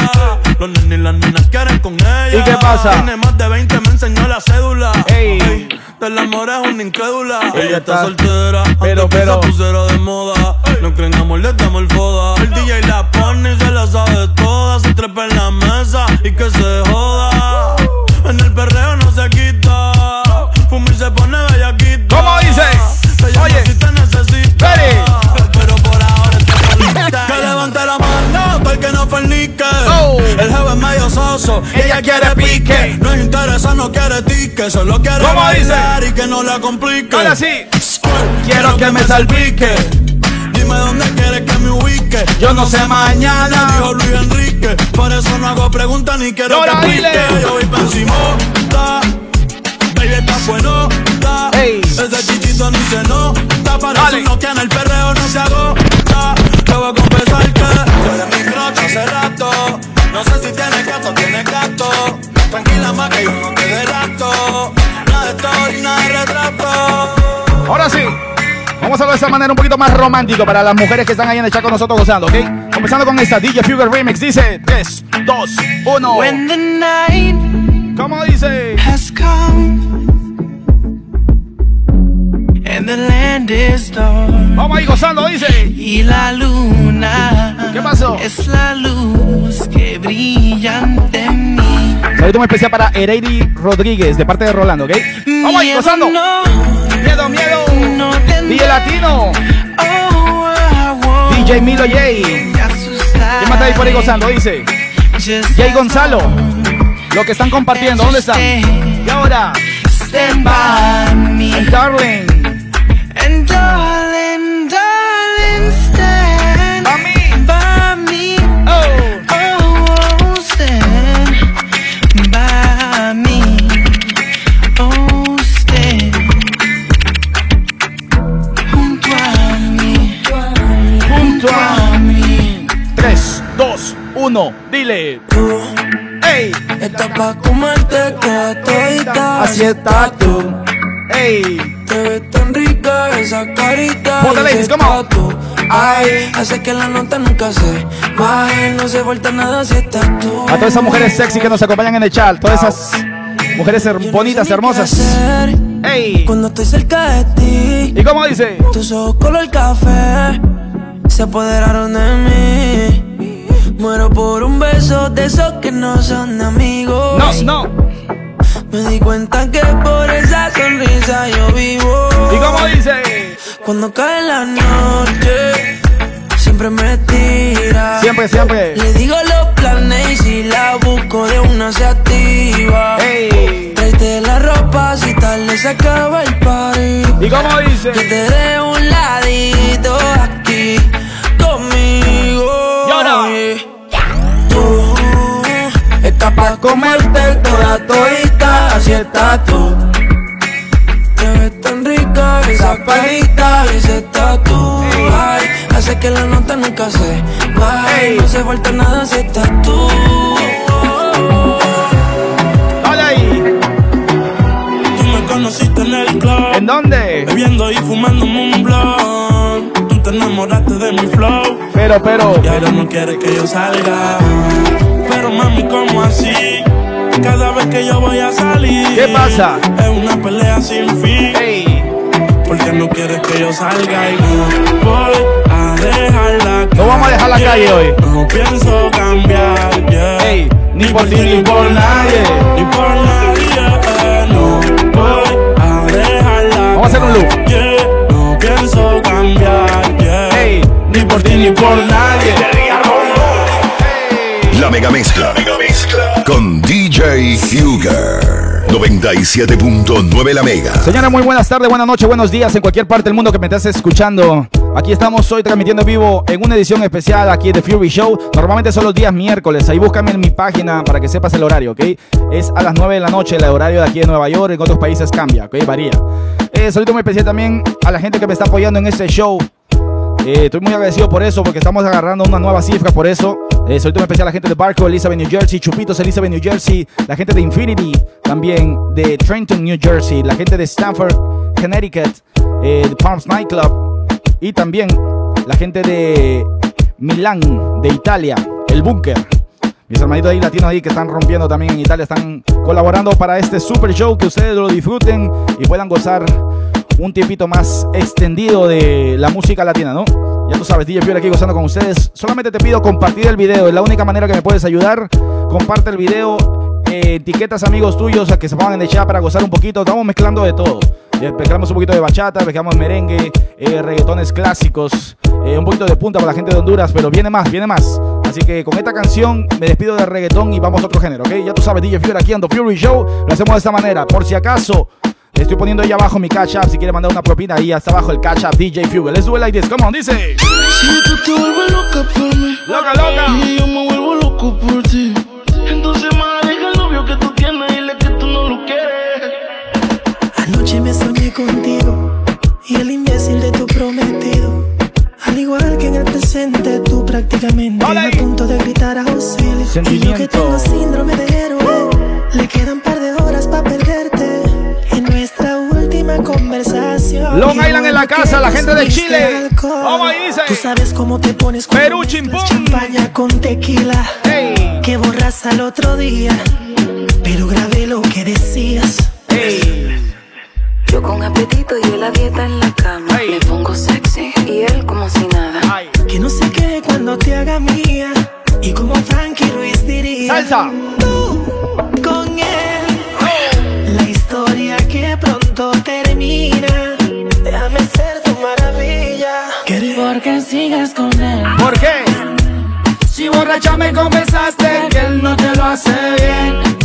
Los nenes y las nenas quieren con ella. ¿Y qué pasa? Tiene más de 20, me enseñó la cédula. Ey. del amor es una incrédula. Ella Ella está está- soltera. Pero, antes que pero. se pusiera de moda. No creen amor, le damos el foda. El DJ la pone y se la sabe toda. Se trepa en la mesa y que se joda. En el perreo no se quita. Fumir se pone Ready. Pero por ahora está. Que levante la mano para que no fornique. Oh. El jefe es medio soso. Ella quiere pique. No es interesa, no quiere tique. Solo quiere ¿Cómo dice? bailar y que no la complique. Ahora sí. Quiero que me salpique. Dime dónde quieres que me ubique. Yo no sé mañana. Dijo Luis Enrique. Por eso no hago preguntas ni quiero Ahora que explique. Yo voy pa'. Baby, está bueno. Ey. Ese chichito ni se nota. Para Dale. eso no que en el perreo no se agota. Te voy a confesar que tú eres mi crocho hace rato. No sé si tienes gato o tienes gato. Tranquila más que yo no te delato. Nada de story, nada de retrato. Ahora sí. Vamos a hacerlo de esa manera un poquito más romántico para las mujeres que están ahí en el chat con nosotros gozando, ¿ok? Comenzando con esta DJ Fuger Remix. Dice 3, 2, 1. When the night ¿Cómo dice? has come the land is dark Vamos ahí gozando, dice. y la luna ¿Qué pasó? es la luz que brilla ante mí. Saludo muy especial para Ereidi Rodríguez de parte de Rolando, ¿ok? Vamos ahí gozando. No, Miedo, miedo. no. DJ Latino. Oh, DJ Milo J. ¿Quién más está ahí por ahí gozando? Dice. Jay Gonzalo. Lo que están compartiendo, ¿dónde están? Y ahora, Stand by me. And darling, darling, stand Mami. by me. Oh. Oh, stand by me. Oh, stand junto a mí. Junto a mí. 3, 2, 1. Dile. Ey. Está pa' comerte toda todita. Así está tú. Ey. Te ves tan rica esa carita. Ponte, y ladies, ese come on. tatu. Ay, hace que la nota nunca se baje. No se vuelta nada si estás tú. A todas esas mujeres sexy que nos acompañan en el chat. Todas esas mujeres her- bonitas, hermosas. Ey. Cuando estoy cerca de ti. ¿Y cómo dice? Tus ojos color café se apoderaron de mí. Muero por un beso de esos que no son amigos. No, no. Me di cuenta que por esa sonrisa yo vivo. ¿Y cómo dice? Cuando cae la noche, siempre me tira. Siempre, siempre. Le digo los carne y si la busco de una se activa. Tráete la ropa si tarde se acaba el party. ¿Y cómo dice? Que te dé un ladito aquí conmigo. Y ahora. Tú estás pa' comerte toda así estás tú. Te ves tan rica esa palita y ese tatu Ay, hace que la nota nunca se vaya No se falta nada si estás tú. Tú me conociste en el club. ¿En dónde? Bebiendo y fumando un blunt. Tú te enamoraste de mi flow. Pero, pero. Y ahora no quieres que yo salga. Pero mami, ¿cómo así? Cada vez que yo voy a salir. ¿Qué pasa? Es una pelea sin fin. Porque no quieres que yo salga y no voy a dejarla. No vamos a dejar la calle hoy. No pienso cambiar, yeah. Ni por ti ni por nadie. Ni por nadie, eh, no voy a dejarla. Vamos a hacer un loop. Yeah, no pienso cambiar, yeah. Ni por ti ni por nadie. La mega mezcla. Con DJ Fugger. 97.9 la mega. Señora, muy buenas tardes, buenas noches, buenos días en cualquier parte del mundo que me estés escuchando. Aquí estamos hoy transmitiendo en vivo en una edición especial aquí de Fury Show. Normalmente son los días miércoles. Ahí búscame en mi página para que sepas el horario, ¿ok? Es a las 9 de la noche el horario de aquí de Nueva York. En otros países cambia, ¿ok? Varía. Eh, saludo muy especial también a la gente que me está apoyando en este show. Eh, estoy muy agradecido por eso, porque estamos agarrando una nueva cifra por eso. Eh, muy especial a la gente de Barco, Elizabeth, New Jersey, Chupitos, Elizabeth, New Jersey, la gente de Infinity, también de Trenton, New Jersey, la gente de Stanford, Connecticut, eh, de Palms Nightclub y también la gente de Milán, de Italia, el Búnker. Mis hermanitos ahí latinos ahí que están rompiendo también en Italia, están colaborando para este super show, que ustedes lo disfruten y puedan gozar un tiempito más extendido de la música latina, ¿no? Ya tú sabes, DJ Fiore aquí gozando con ustedes. Solamente te pido compartir el video, es la única manera que me puedes ayudar. Comparte el video, eh, etiquetas amigos tuyos a que se pongan en el chat para gozar un poquito. Estamos mezclando de todo. Ya Mezclamos un poquito de bachata, mezclamos merengue, eh, reggaetones clásicos, eh, un poquito de punta para la gente de Honduras, pero viene más, viene más. Así que con esta canción me despido del reggaetón y vamos a otro género, ¿ok? Ya tú sabes, DJ Fiore aquí The Fury Show. Lo hacemos de esta manera. Por si acaso, estoy poniendo ahí abajo mi catch up. Si quiere mandar una propina, ahí hasta abajo el catch up DJ Fugue. Let's do it like this. Come on, dice. Si tú te vuelves loca por mí, loca, loca, y yo me vuelvo loco por ti. Entonces, deja el novio que tú tienes, dile que tú no lo quieres. Anoche me soñé contigo y el imbécil de tu prometido. Al igual que en el presente, tú prácticamente a punto de gritar auxilio. Y yo que tengo síndrome de héroe, le quedan un par de horas para perderte. Conversación. Long Island en la casa, la gente de Chile. ¿Cómo dice? Tú sabes cómo te pones con Perú chimpón. champaña con tequila. Que borras al otro día, pero grabé lo que decías. Yo con apetito y él la dieta en la cama. Me pongo sexy y él como si nada. Que no sé qué cuando te haga mía. Y como Frankie Ruiz diría. Salsa. Tú con él. La historia que pronto termina. Déjame ser tu maravilla. Porque sigues con él. ¿Por qué? Si borracha me confesaste que él no te lo hace bien.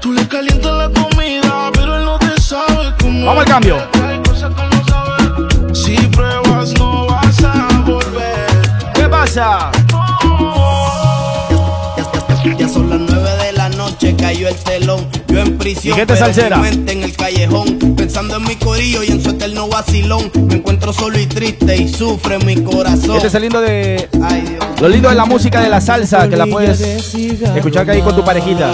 Tú le calientas la comida, pero él no te sabe cómo. Vamos al cambio. Si pruebas, no vas a volver. ¿Qué pasa? El telón. Yo en prisión, ¿Y qué te pero mi en el callejón. Pensando en mi corillo y en su eterno vacilón. Me encuentro solo y triste y sufre mi corazón. Este es el lindo de. Ay, Dios. Lo lindo de la música de la salsa, que la puedes escuchar que ahí con tu parejita.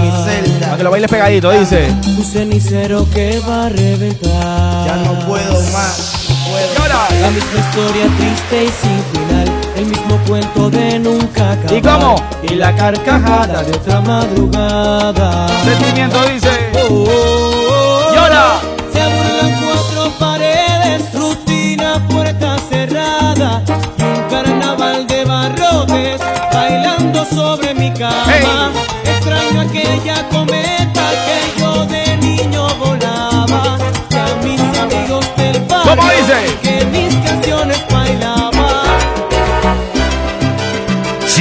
Para que lo bailes pegadito, dice. Un cenicero que va a reventar. Ya no puedo más. no puedo. La misma historia triste y sin final. El mismo cuento de nunca acabar. ¿Y cómo? Y la carcajada de otra madrugada. Sentimiento dice. Oh, oh, oh. Llora. Se burlan cuatro paredes, rutina, puerta cerrada. Y un carnaval de barrotes bailando sobre mi cama. Extraño aquella cometa que yo de niño volaba. Y a mis amigos del barrio ¿Cómo dice? que mis canciones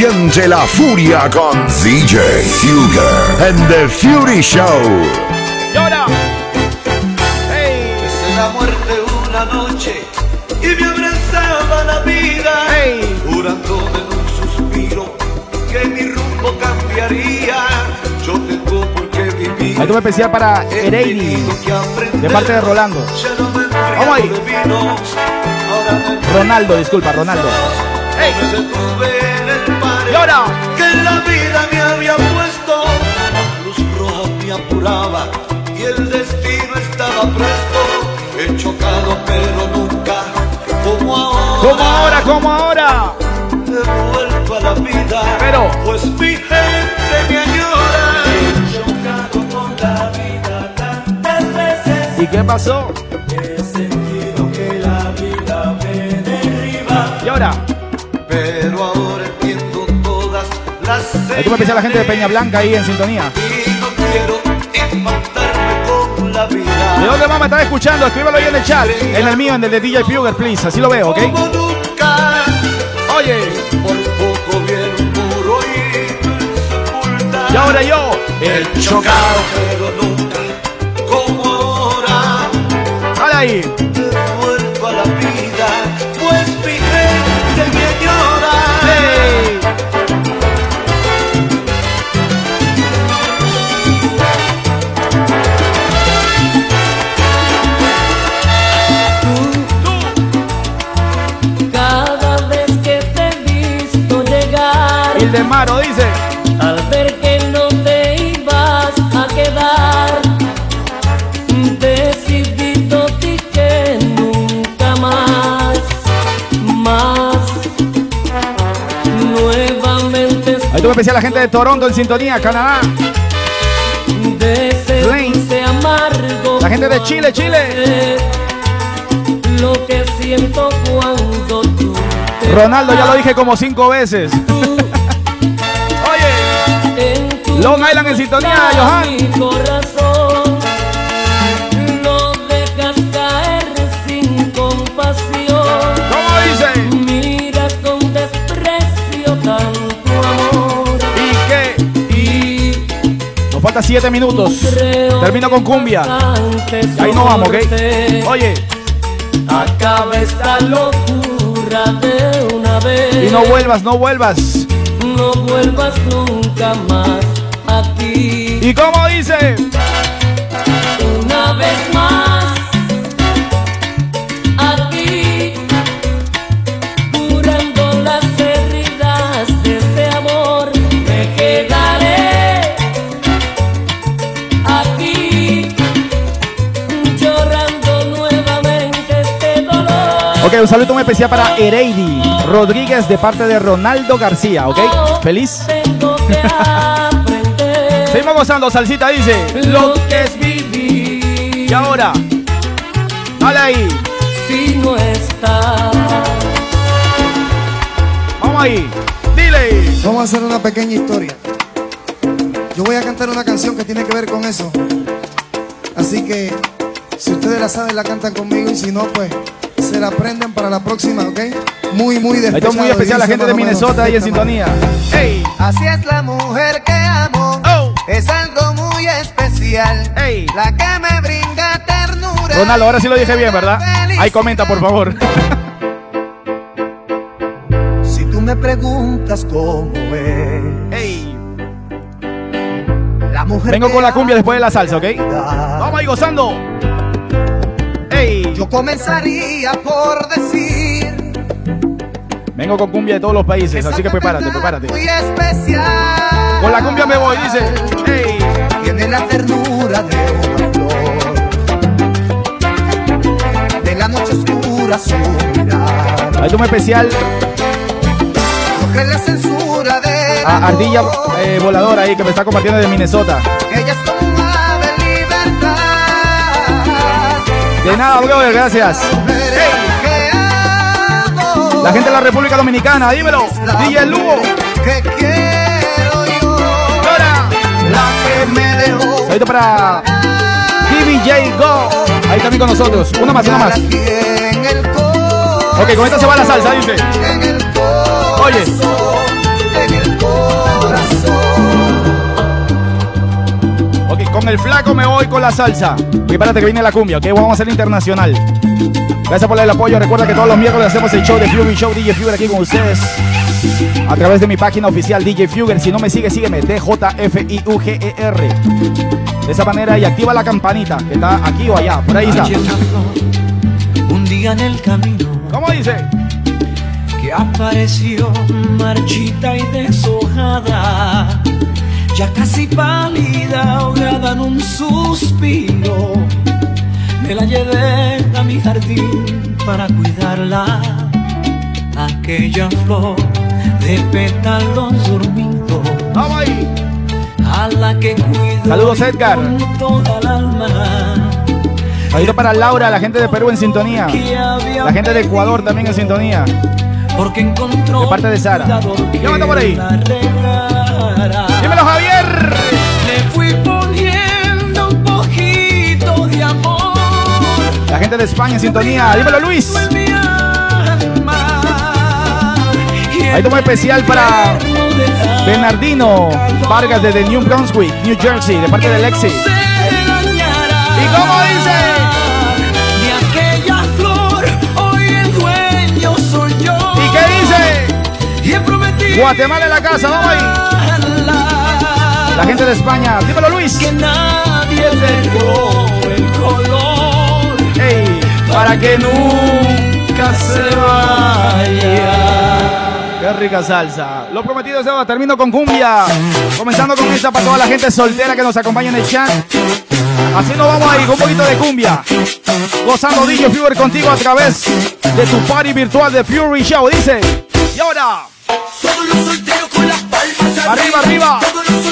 Siente la furia con DJ Huger and the Fury Show. ¡Llora! Besé la muerte una noche y me abrazaba la vida, jurándome en un suspiro que mi rumbo cambiaría. Yo tengo por qué vivir. Hay un especial para Ereidi, de parte de Rolando. Vamos ahí. Ronaldo, disculpa, Ronaldo. Me ¡Llora! que la vida me había puesto. La luz roja me apuraba y el destino estaba presto. He chocado, pero nunca como ahora. Como ahora, como ahora. He vuelto a la vida, Pero- pues mi gente me añora. He chocado con la vida tantas veces ¿Y qué pasó? He sentido que la vida me derriba ¡Llora! Pero ahora Hay un especial a la gente de Peña Blanca ahí en sintonía. ¿De dónde más me están escuchando? Escríbelo ahí en el chat. En el mío, en el de DJ Fugger, please. Así lo veo, ¿ok? Oye, y ahora yo. He chocado, pero nunca como ahora. ¡Sale ahí! De Maro dice. al ver que no te ibas a quedar, decidido ti que nunca más, más, nuevamente Hay un especial a la gente de Toronto en sintonía, Canadá. amargo. La gente de Chile, Chile. Lo que siento cuando tú Ronaldo, ya lo dije como cinco veces. Long Island en sintonía, Johan. Mi corazón no dejas caer sin compasión. ¿Cómo dice? Miras con desprecio tanto amor. ¿Y qué? Y Nos falta siete minutos. Termino con cumbia. Ahí no vamos, ¿ok? Oye, Acaba esta locura de una vez. y no vuelvas, no vuelvas. No vuelvas nunca más. ¿Y cómo dice? Una vez más aquí. Curando las heridas de este amor. Me quedaré aquí. Llorando nuevamente este dolor. Ok, un saludo muy especial para Ereidi Rodríguez de parte de Ronaldo García, ¿ok? ¿Feliz? Seguimos gozando, salsita dice. lo que es vivir. Y ahora, dale ahí. Si no estás. Vamos ahí. Dile. Vamos a hacer una pequeña historia. Yo voy a cantar una canción que tiene que ver con eso. Así que, si ustedes la saben, la cantan conmigo y si no, pues se la aprenden para la próxima, ¿ok? Muy, muy Esto despechado. es muy especial la gente de Minnesota ahí en sintonía. ¡Ey! Así es la mujer que amo. Es algo muy especial. ¡Ey! La que me brinda ternura. Ronaldo, ahora sí lo dije bien, ¿verdad? Ahí comenta, por favor. Si tú me preguntas cómo es. ¡Ey! La mujer Vengo con la cumbia después de la salsa, ¿ok? amo. Vamos ahí gozando. ¡Ey! Yo comenzaría por decir. Vengo con cumbia de todos los países, así que prepárate, prepárate. Muy especial. Con la cumbia me voy, dice. Tiene la ternura de una flor. De la noche oscura su mirar. Hay un especial No cree la censura de. a Ardilla eh, Voladora ahí que me está compartiendo de Minnesota. Ella es como un ave libertad. De nada, brother, gracias. La gente de la República Dominicana, dímelo. DJ Lugo. Esto para DBJ Go. Ahí también con nosotros. Una más, una más. Ok, con esta se va la salsa, dice. Oye. Ok, con el flaco me voy con la salsa. Y espérate que viene la cumbia, ok. Vamos a hacer internacional. Gracias por el apoyo. Recuerda que todos los miércoles hacemos el show de Fury Show DJ Fury aquí con ustedes. A través de mi página oficial DJ Fuger. Si no me sigue, sígueme. D-J-F-I-U-G-E-R. De esa manera y activa la campanita que está aquí o allá. Por ahí está. Un día en el camino. ¿Cómo dice? Que apareció marchita y deshojada. Ya casi pálida, ahogada en un suspiro. Me la llevé a mi jardín para cuidarla. Aquella flor de pétalos dormidos. Vamos ahí. A la que cuido Saludos, Edgar. con toda el alma. Saludos para Laura, la gente de Perú en sintonía. La gente de Ecuador también en sintonía. Porque encontró De parte de Sara. Llámate por ahí. Dímelo, Javier. Le fui poniendo un poquito de amor. La gente de España en sintonía. Dímelo, Luis. Y Ahí tomo especial para Bernardino Vargas desde New Brunswick, New Jersey, de parte de Lexi. ¿Y cómo dice? De aquella flor, hoy el dueño soy yo. ¿Y qué dice? Guatemala en la casa, vamos ahí. La gente de España, dímelo, Luis. que nadie dejó el color Ey, para que nunca se vaya. Qué rica salsa. Lo prometido es deuda. Termino con cumbia. Comenzando con esta para toda la gente soltera que nos acompaña en el chat. Así nos vamos ahí con un poquito de cumbia. Gozando DJ Fever contigo a través de tu party virtual de Fury Show. Dice. Y ahora. Todos los solteros con las palmas Arriba, arriba. Todos los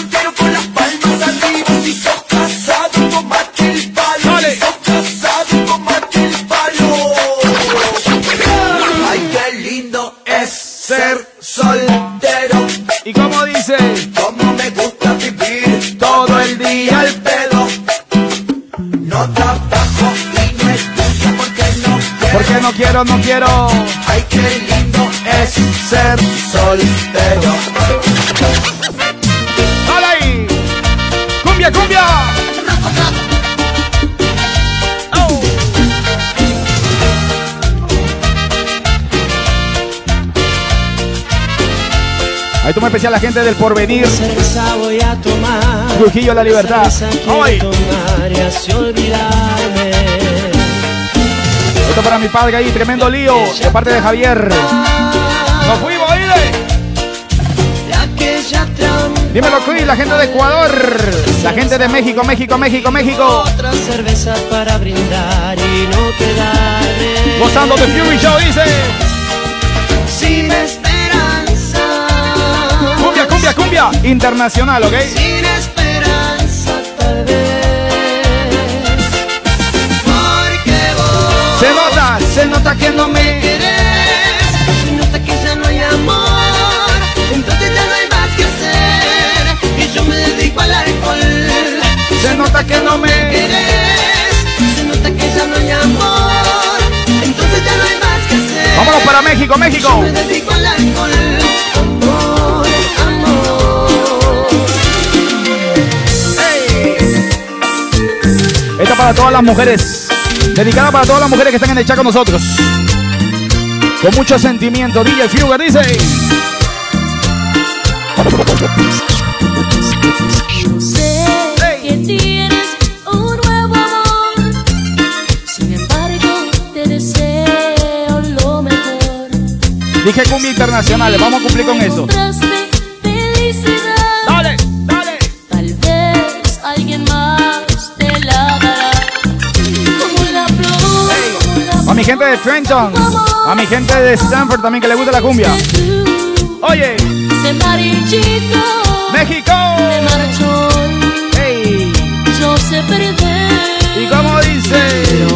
quiero. No quiero. Ay, qué lindo es ser soltero. ¡Dale ahí! ¡Cumbia, cumbia! Oh. Ahí toma especial la gente del porvenir. Cerveza voy a tomar. Trujillo La Libertad. Ahí. tomar y así olvidarme. Esto para mi padre ahí, tremendo lío. De parte de Javier. Nos fuimos, oíle. Dímelo, Chris, la gente de Ecuador. La gente de México, México, México, México. Otra cerveza para brindar y no quedarme. Gozando de Fury Show, dice. Sin esperanza. Cumbia, cumbia, cumbia. Internacional, ¿ok? Sin esperanza, tal vez. Se nota que no me. querés. Se nota que ya no hay amor. Entonces ya no hay más que hacer. Y yo me dedico al alcohol. Se nota que no me. querés. Se nota que ya no hay amor. Entonces ya no hay más que hacer. Vámonos para México, México. Yo me dedico al alcohol. Amor, amor. Esta para todas las mujeres. Dedicada para todas las mujeres que están en el chat con nosotros. Con mucho sentimiento. DJ Fuger dice. Sé que tienes un nuevo amor, sin embargo te deseo lo mejor. Dije cumbia internacional. Vamos a cumplir con eso. Mi gente de Trenton. A mi gente de Stanford también que le gusta la cumbia. Oye, México. Hey. yo sé perder. ¿Y cómo dice?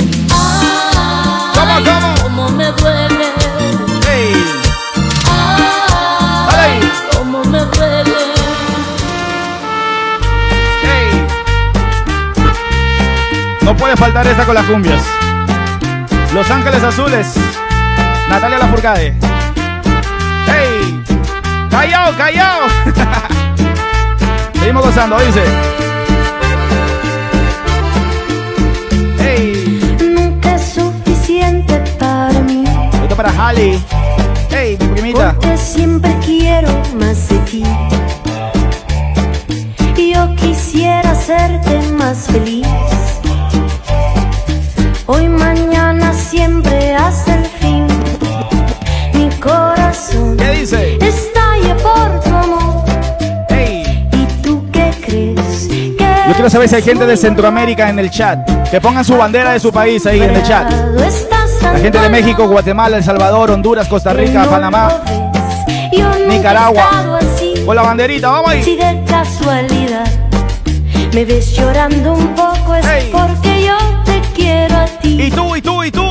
¿Cómo, cómo? cómo me duele. Hey. Ay, cómo me duele. Hey. No puede faltar esta con las cumbias. Los Ángeles Azules. Natalia Lafourcade. ¡Hey! ¡Callao, callao! Seguimos gozando, dice. ¡Hey! Nunca es suficiente para mí. Esto para ¡Hey, mi primita! Porque siempre quiero más de ti. Yo quisiera hacerte más feliz. Si hay gente de Centroamérica en el chat. Que pongan su bandera de su país ahí en el chat. La gente de México, Guatemala, El Salvador, Honduras, Costa Rica, Panamá, Nicaragua. Con la banderita, vamos ahí. Si de casualidad me ves llorando un poco es porque yo te quiero a ti. Y tú, y tú, y tú.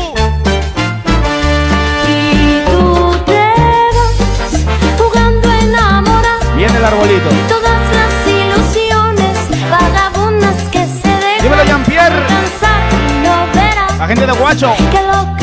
Y tú te vas jugando a enamorar. Viene el arbolito. Jean-Pierre. La gente de Guacho. que lo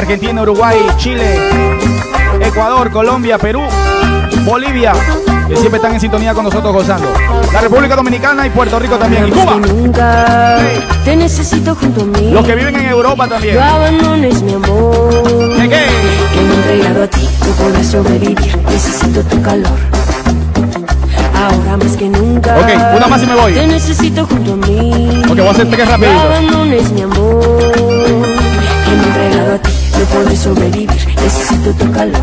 Argentina, Uruguay, Chile, Ecuador, Colombia, Perú, Bolivia, que siempre están en sintonía con nosotros gozando. La República Dominicana y Puerto Rico también. Y Cuba. Nunca te necesito junto a mí. Los que viven en Europa también. Abandones mi amor. ¿Qué qué? Que me he entregado a ti, no puedo sobrevivir. Necesito tu calor. Ahora más que nunca. Ok, una más y me voy. Te necesito junto a mí. Ok, voy a hacer tres No rapiditos. abandones mi amor. Puedo sobrevivir. Necesito tu calor.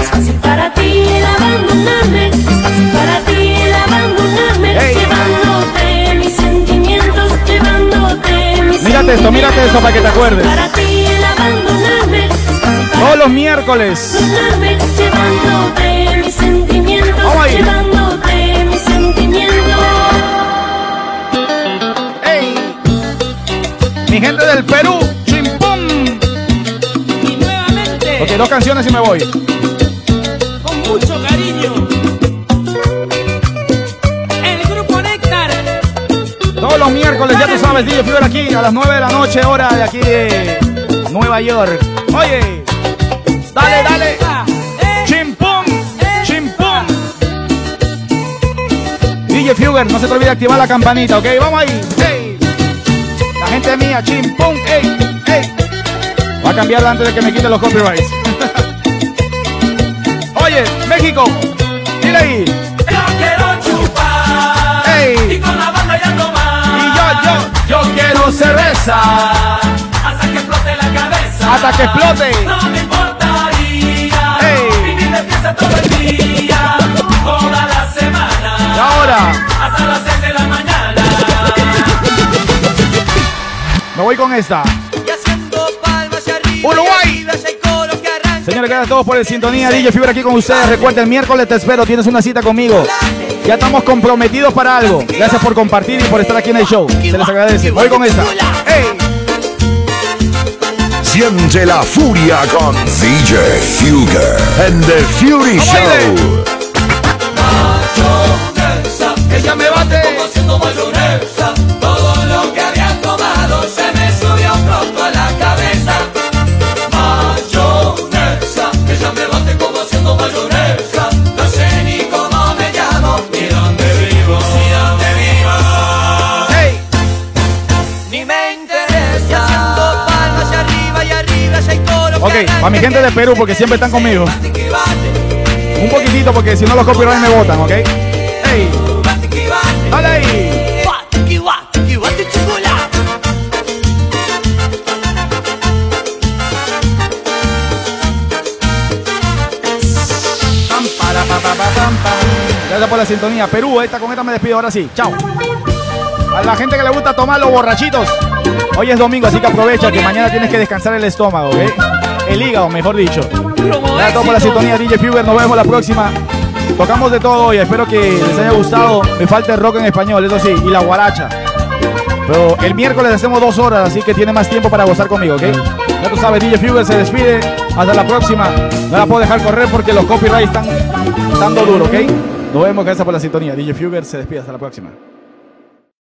Es fácil para ti el abandonarme. Es fácil para ti el abandonarme. Llevándote mis sentimientos, llevándote mis Mírate esto, mírate esto para que te acuerdes. Para ti el abandonarme. Es fácil para Todos los miércoles. abandonarme. Llevándote mis sentimientos, Vamos ahí. llevándote mis sentimientos. Mi gente del Perú, Ok, dos canciones y me voy. con mucho cariño, el grupo Néctar. Todos los miércoles, ya tú sabes, DJ Fever aquí a las 9 de la noche, hora de aquí de Nueva York. Oye, dale, dale. Chimpum, chimpum. DJ Fuger, no se te olvide activar la campanita, ok, vamos ahí. Hey. La gente mía. Va a cambiarla antes de que me quiten los copyrights. Oye, México, dile ahí. Yo quiero chupar Ey. y con la banda ya tomar. Y yo, yo, yo quiero cerveza hasta que explote la cabeza. Hasta que explote. No me importaría Ey. vivir de fiesta todo el día, toda la semana. Y ahora, hasta las 6 de la mañana. me voy con esta. Uruguay. Señores, gracias a todos por el sintonía. DJ Fibra aquí con ustedes. Recuerda, el miércoles te espero. Tienes una cita conmigo. Ya estamos comprometidos para algo. Gracias por compartir y por estar aquí en el show. Se les agradece. Voy con esta. ¡Ey! Siente la furia con DJ Fugger and the Fury Show. Ella me bate como haciendo mayonesa. Ok, para mi gente de Perú, porque siempre están conmigo. Un poquitito, porque si no los copyright me votan, ¿ok? ¡Ey! ¡Dale ahí! Gracias por la sintonía. Perú, esta con esta me despido ahora sí. Chao. A la gente que le gusta tomar los borrachitos. Hoy es domingo, así que aprovecha que mañana tienes que descansar el estómago, ¿ok? El hígado, mejor dicho. Gracias a todos por la sintonía DJ Fever. Nos vemos la próxima. Tocamos de todo hoy. Espero que les haya gustado. Me falta el rock en español, eso sí, y la guaracha. Pero el miércoles hacemos dos horas, así que tiene más tiempo para gozar conmigo, ¿ok? Ya tú sabes, DJ Fever se despide. Hasta la próxima. No la puedo dejar correr porque los copyrights están dando duro, ¿ok? Nos vemos, gracias por la sintonía. DJ Fuger se despide. Hasta la próxima.